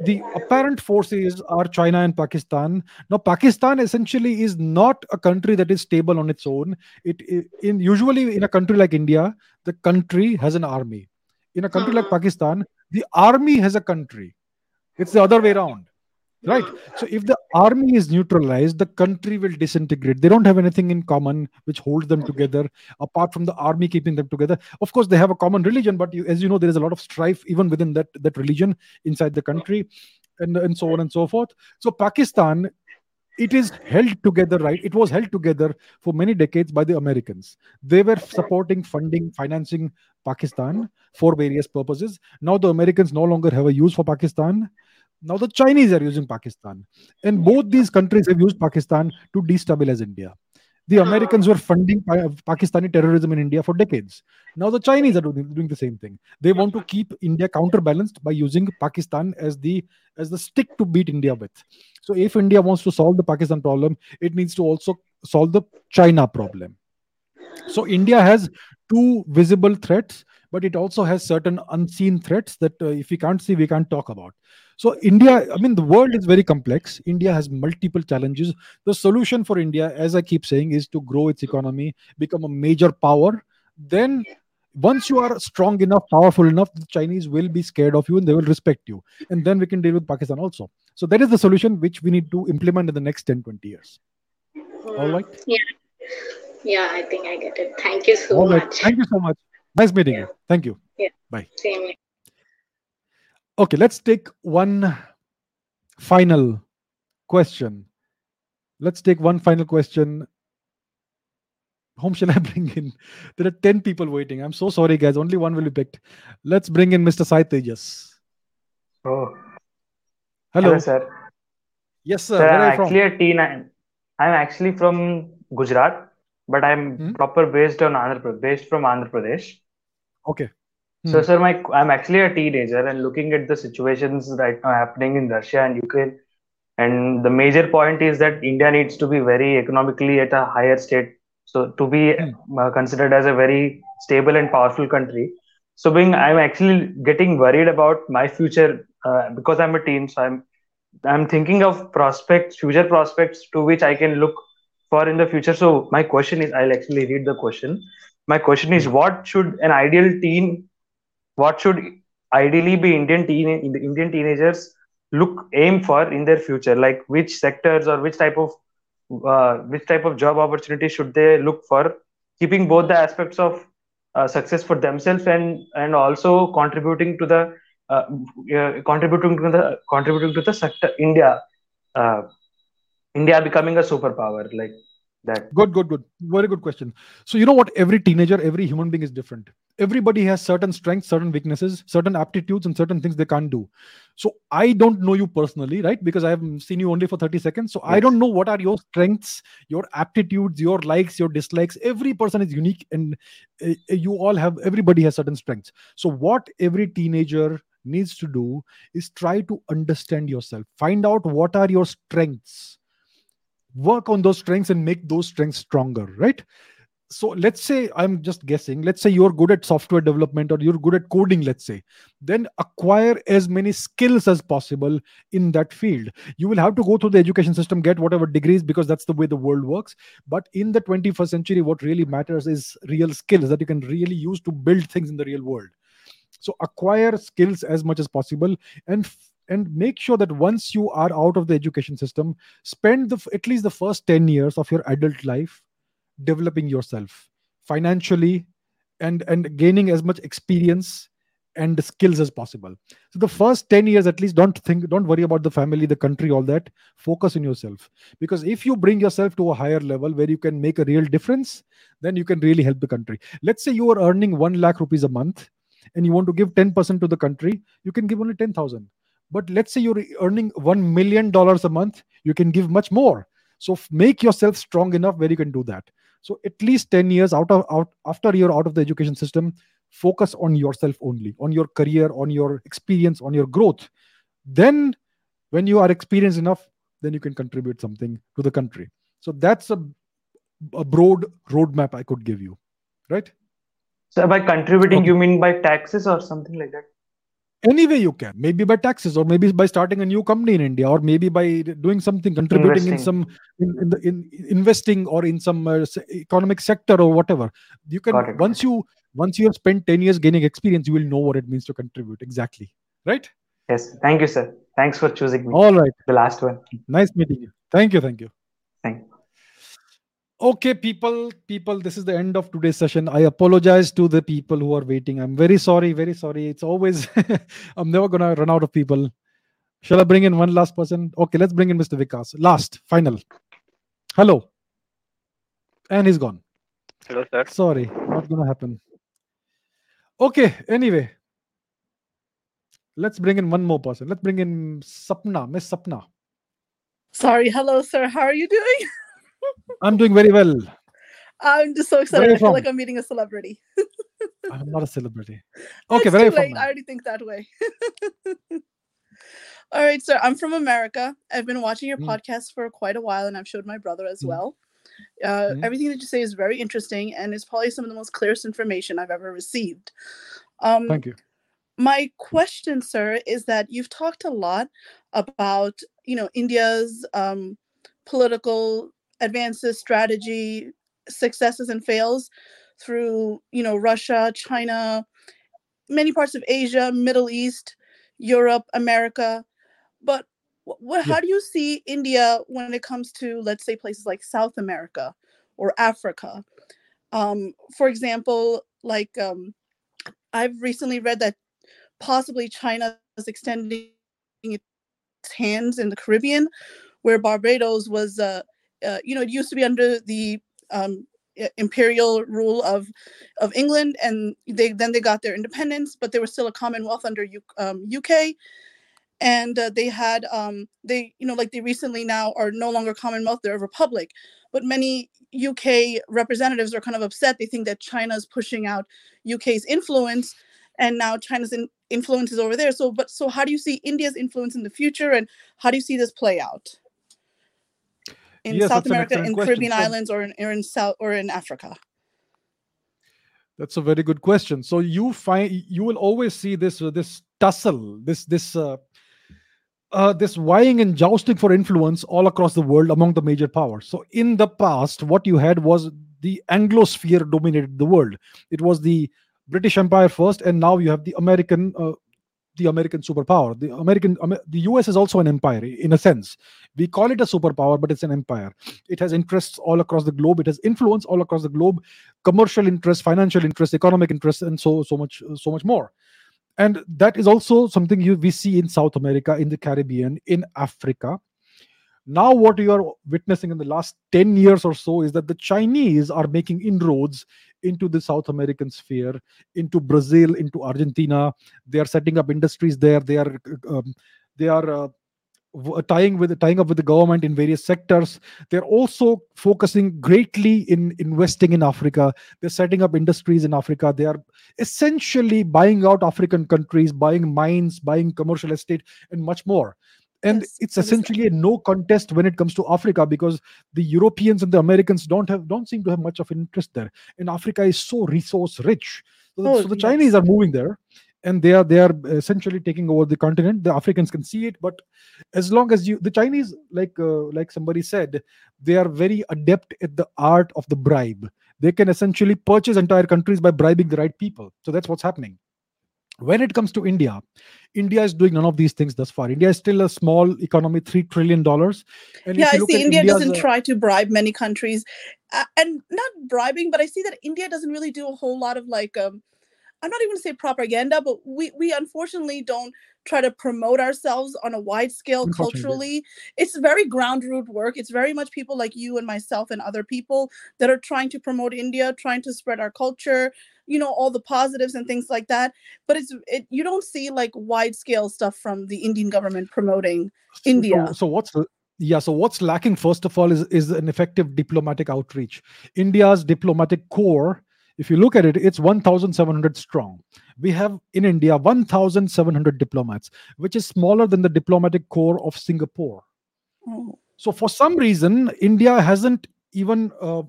The apparent forces are China and Pakistan. Now, Pakistan essentially is not a country that is stable on its own. It in usually in a country like India, the country has an army. In a country like hmm. Pakistan, the army has a country. It's the other way around. Right. So if the army is neutralized, the country will disintegrate. They don't have anything in common which holds them together, apart from the army keeping them together. Of course, they have a common religion, but you, as you know, there is a lot of strife even within that that religion inside the country, and and so on and so forth. So Pakistan, it is held together, right? It was held together for many decades by the Americans. They were supporting, funding, financing Pakistan for various purposes. Now the Americans no longer have a use for Pakistan. Now the Chinese are using Pakistan. And both these countries have used Pakistan to destabilize India. The Americans were funding Pakistani terrorism in India for decades. Now the Chinese are doing, the same thing. They want to keep India counterbalanced by using Pakistan as the as the stick to beat India with. So if India wants to solve the Pakistan problem, it needs to also solve the China problem. So India has two visible threats, but it also has certain unseen threats that uh, if we can't see, we can't talk about. So India, I mean, the world is very complex. India has multiple challenges. The solution for India, as I keep saying, is to grow its economy, become a major power. Then, once you are strong enough, powerful enough, the Chinese will be scared of you and they will respect you. And then we can deal with Pakistan also. So that is the solution which we need to implement in the next 10, 20 years. All right. Yeah. Yeah, I think I get it. Thank you so All right. much. Thank you so much. Nice meeting you. Thank you. Yeah. Bye. Same here. Okay, let's take one final question. Let's take one final question. Whom shall I [LAUGHS] bring in? There are 10 people waiting. I'm so sorry, guys. Only one will be picked. Let's bring in Mr. Sai Tejas. Oh, Hello. hello, sir. Yes, sir. Sir, Where I'm are you from? actually a T9. I'm actually from Gujarat, but I'm Hmm? proper based on Andhra Pradesh, based from Andhra Pradesh. Okay. So, Hmm. sir, my I'm actually a teenager and looking at the situations right now happening in Russia and Ukraine. And the major point is that India needs to be very economically at a higher state So to be uh, considered as a very stable and powerful country. So being, I'm actually getting worried about my future uh, because I'm a teen. So I'm, I'm thinking of prospects, future prospects to which I can look for in the future. So my question is, I'll actually read the question. My question is, what should an ideal teen, what should ideally be Indian teen, Indian teenagers look aim for in their future? Like which sectors or which type of uh, which type of job opportunity should they look for keeping both the aspects of uh, success for themselves and and also contributing to the uh, uh, contributing to the contributing to the sector india uh, india becoming a superpower like that Good, good, good. Very good question. So, you know what? Every teenager, every human being is different. Everybody has certain strengths, certain weaknesses, certain aptitudes, and certain things they can't do. So, I don't know you personally, right? Because I have seen you only for 30 seconds. So, I don't know what are your strengths, your aptitudes, your likes, your dislikes. Every person is unique, and uh, you all have, everybody has certain strengths. So, what every teenager needs to do is try to understand yourself, find out what are your strengths work on those strengths and make those strengths stronger right? So let's say i'm just guessing let's say you're good at software development or you're good at coding let's say then acquire as many skills as possible in that field. You will have to go through the education system get whatever degrees because that's the way the world works. But in the 21st century what really matters is real skills that you can really use to build things in the real world. So acquire skills as much as possible and f- and make sure that once you are out of the education system spend the at least the first 10 years of your adult life developing yourself financially and and gaining as much experience and skills as possible. So the first 10 years at least don't think don't worry about the family the country all that. Focus on yourself. Because if you bring yourself to a higher level where you can make a real difference then you can really help the country. Let's say you are earning 1 lakh rupees a month and you want to give 10% to the country you can give only 10000 but let's say you're earning 1 million dollars a month you can give much more. So make yourself strong enough where you can do that. So at least 10 years out of out after you're out of the education system focus on yourself only on your career on your experience on your growth. Then when you are experienced enough then you can contribute something to the country. So that's a, a broad roadmap i could give you right? So by contributing Okay. you mean by taxes or something like that any way you can. Maybe by taxes or maybe by starting a new company in india or maybe by doing something contributing in some in, in, the, in investing or in some uh, economic sector or whatever. You can Got it, got once you once you have spent 10 years gaining experience you will know what it means to contribute. Exactly. Right? Yes. Thank you sir. Thanks for choosing me. All right. The last one. Nice meeting you. Thank you. Thank you. Thank you okay people people this is the end of today's session. I apologize to the people who are waiting. I'm very sorry very sorry. It's always [LAUGHS] i'm never gonna run out of people. Shall i bring in one last person? Okay let's bring in mr vikas. Last final. Hello. And he's gone. Hello, sir. sorry not gonna happen. Okay anyway. Let's bring in one more person. Let's bring in sapna miss sapna. Sorry, hello, sir. How are you doing? [LAUGHS] i'm doing very well I'm just so excited. I feel like I'm meeting a celebrity. [LAUGHS] i'm not a celebrity [LAUGHS] okay where too late. I already think that way. [LAUGHS] All right, sir. I'm from America. I've been watching your Mm. podcast for quite a while, and I've showed my brother as Mm. well. Uh, Mm. Everything that you say is very interesting, and it's probably some of the most clearest information I've ever received. Um, thank you my question, sir, is that you've talked a lot about you know India's um, political advances, strategy, successes and fails through you know Russia, China, many parts of Asia, Middle East, Europe, America. But what, how do you see India when it comes to, let's say, places like South America or Africa? Um, for example, like um, I've recently read that possibly China is extending its hands in the Caribbean, where Barbados was, uh, uh, you know, it used to be under the um, imperial rule of of England, and they then they got their independence, but they were still a Commonwealth under U, um, UK, and uh, they had um, they you know like they recently now are no longer Commonwealth, they're a republic, but many UK representatives are kind of upset. They think that China is pushing out UK's influence, and now China's in, influence is over there. So, but so how do you see India's influence in the future, and how do you see this play out? In Yes, South America, in. Caribbean So islands, or in, or in South or in Africa? that's a very good question. So you find you will always see this uh, this tussle, this this uh, uh, this vying and jousting for influence all across the world among the major powers. So in the past, what you had was the Anglosphere dominated the world. It was the British Empire first, and now you have the American. Uh, the American superpower. The American, the US is also an empire in a sense. We call it a superpower, but it's an empire. It has interests all across the globe. It has influence all across the globe, commercial interests, financial interests, economic interests, and so so much so much more. And that is also something you we see in South America, in the Caribbean, in Africa. Now, what you are witnessing in the last 10 years or so is that the Chinese are making inroads into the South American sphere, into Brazil, into Argentina. They are setting up industries there. They are um, they are uh, tying with tying up with the government in various sectors. They're also focusing greatly in investing in Africa. They're setting up industries in Africa. They are essentially buying out African countries, buying mines, buying commercial estate, and much more and Yes, it's essentially a no contest when it comes to africa because the europeans and the americans don't have don't seem to have much of an interest there. And africa is so resource rich. So, the- Oh, so the yes. chinese are moving there and they are they are essentially taking over the continent. The africans can see it but as long as you the chinese like uh, like somebody said they are very adept at the art of the bribe. They can essentially purchase entire countries by bribing the right people. So that's what's happening when it comes to India, India is doing none of these things thus far. India is still a small economy, three trillion dollars. Yeah, I see. India India's, doesn't uh, try to bribe many countries, uh, and not bribing, but I see that India doesn't really do a whole lot of like um, I'm not even gonna say propaganda, but we we unfortunately don't try to promote ourselves on a wide scale culturally. It's very ground root work. It's very much people like you and myself and other people that are trying to promote India, trying to spread our culture, you know, all the positives and things like that. But it's it you don't see like wide scale stuff from the Indian government promoting India. So, so what's the yeah? So what's lacking first of all is is an effective diplomatic outreach. India's diplomatic corps, if you look at it, it's 1,700 strong. We have in India 1,700 diplomats, which is smaller than the diplomatic corps of Singapore. Oh. So for some reason, India hasn't even uh,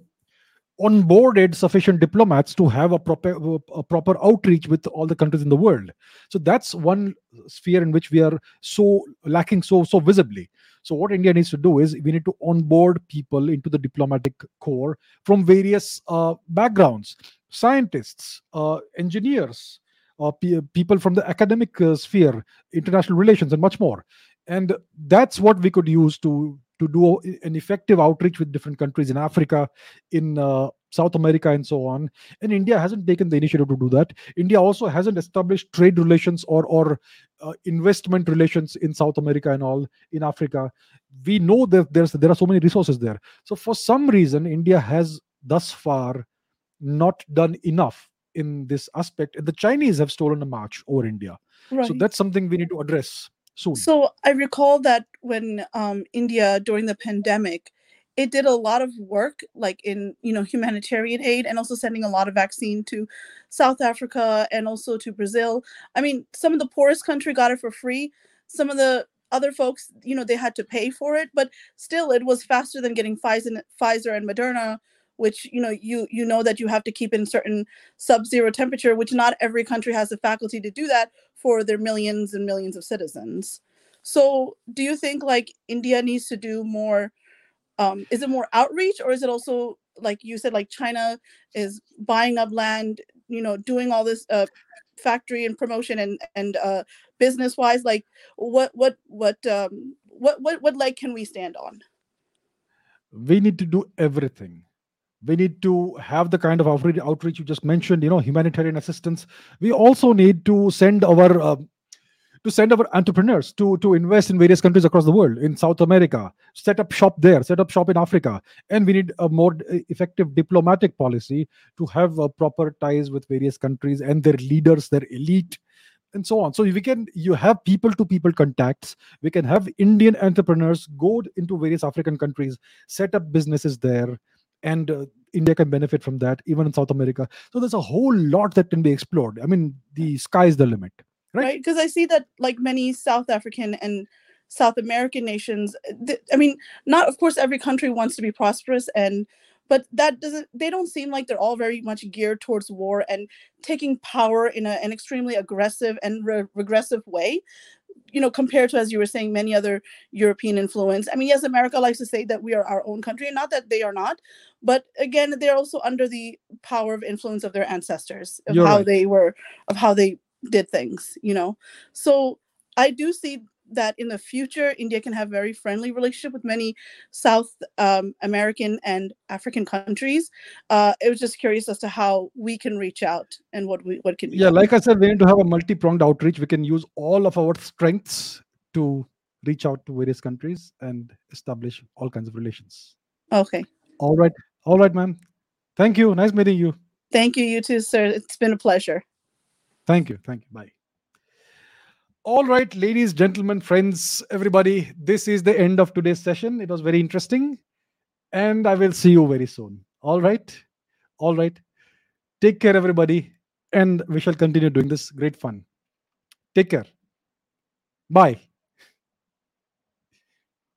onboarded sufficient diplomats to have a proper a proper outreach with all the countries in the world. So that's one sphere in which we are so lacking so so visibly. So what India needs to do is we need to onboard people into the diplomatic corps from various uh, backgrounds, scientists, uh, engineers, uh, pe- people from the academic uh, sphere, international relations, and much more. And that's what we could use to to do an effective outreach with different countries in Africa, in uh, South America, and so on. And India hasn't taken the initiative to do that. India also hasn't established trade relations or or uh, investment relations in South America and all in Africa. We know that there's there are so many resources there. So for some reason, India has thus far not done enough in this aspect, and the Chinese have stolen a march over India. So that's something we need to address soon. So I recall that when um, India during the pandemic, it did a lot of work, like in you know humanitarian aid, and also sending a lot of vaccine to South Africa and also to Brazil. I mean, some of the poorest country got it for free. Some of the other folks, you know, they had to pay for it, but still, it was faster than getting Pfizer, Pfizer and Moderna, which you know you you know that you have to keep in certain sub-zero temperature, which not every country has the faculty to do that for their millions and millions of citizens. So, do you think like India needs to do more? Um, is it more outreach, or is it also like you said, like China is buying up land, you know, doing all this uh, factory and promotion and and uh, business wise? Like, what what what um, what what what leg can we stand on? we need to do everything we need to have the kind of outreach, outreach you just mentioned you know humanitarian assistance. We also need to send our uh, to send our entrepreneurs to to invest in various countries across the world in south america set up shop there set up shop in africa. And we need a more uh, effective diplomatic policy to have proper ties with various countries and their leaders their elite and so on. So we can you have people to people contacts. We can have indian entrepreneurs go into various african countries set up businesses there and uh, india can benefit from that even in south america. So there's a whole lot that can be explored. I mean the sky is the limit right? Because i see that like many south african and South American nations. th- I mean, not of course every country wants to be prosperous and but that doesn't they don't seem like they're all very much geared towards war and taking power in a, an extremely aggressive and re- regressive way you know compared to as you were saying many other european influence i mean yes america likes to say that we are our own country and not that they are not but again they're also under the power of influence of their ancestors of You're how right. they were of how they did things you know so i do see that in the future india can have very friendly relationship with many south um, american and african countries uh, it was just curious as to how we can reach out and what we what can be Yeah, done. like I said, we need to have a multi-pronged outreach. We can use all of our strengths to reach out to various countries and establish all kinds of relations. okay All right, all right, ma'am. Thank you. Nice meeting you. thank you you too sir it's been a pleasure Thank you. Thank you. Bye. All right, ladies, gentlemen, friends, everybody, this is the end of today's session. It was very interesting, and I will see you very soon. All right. All right. Take care, everybody, and we shall continue doing this great fun. Take care. Bye.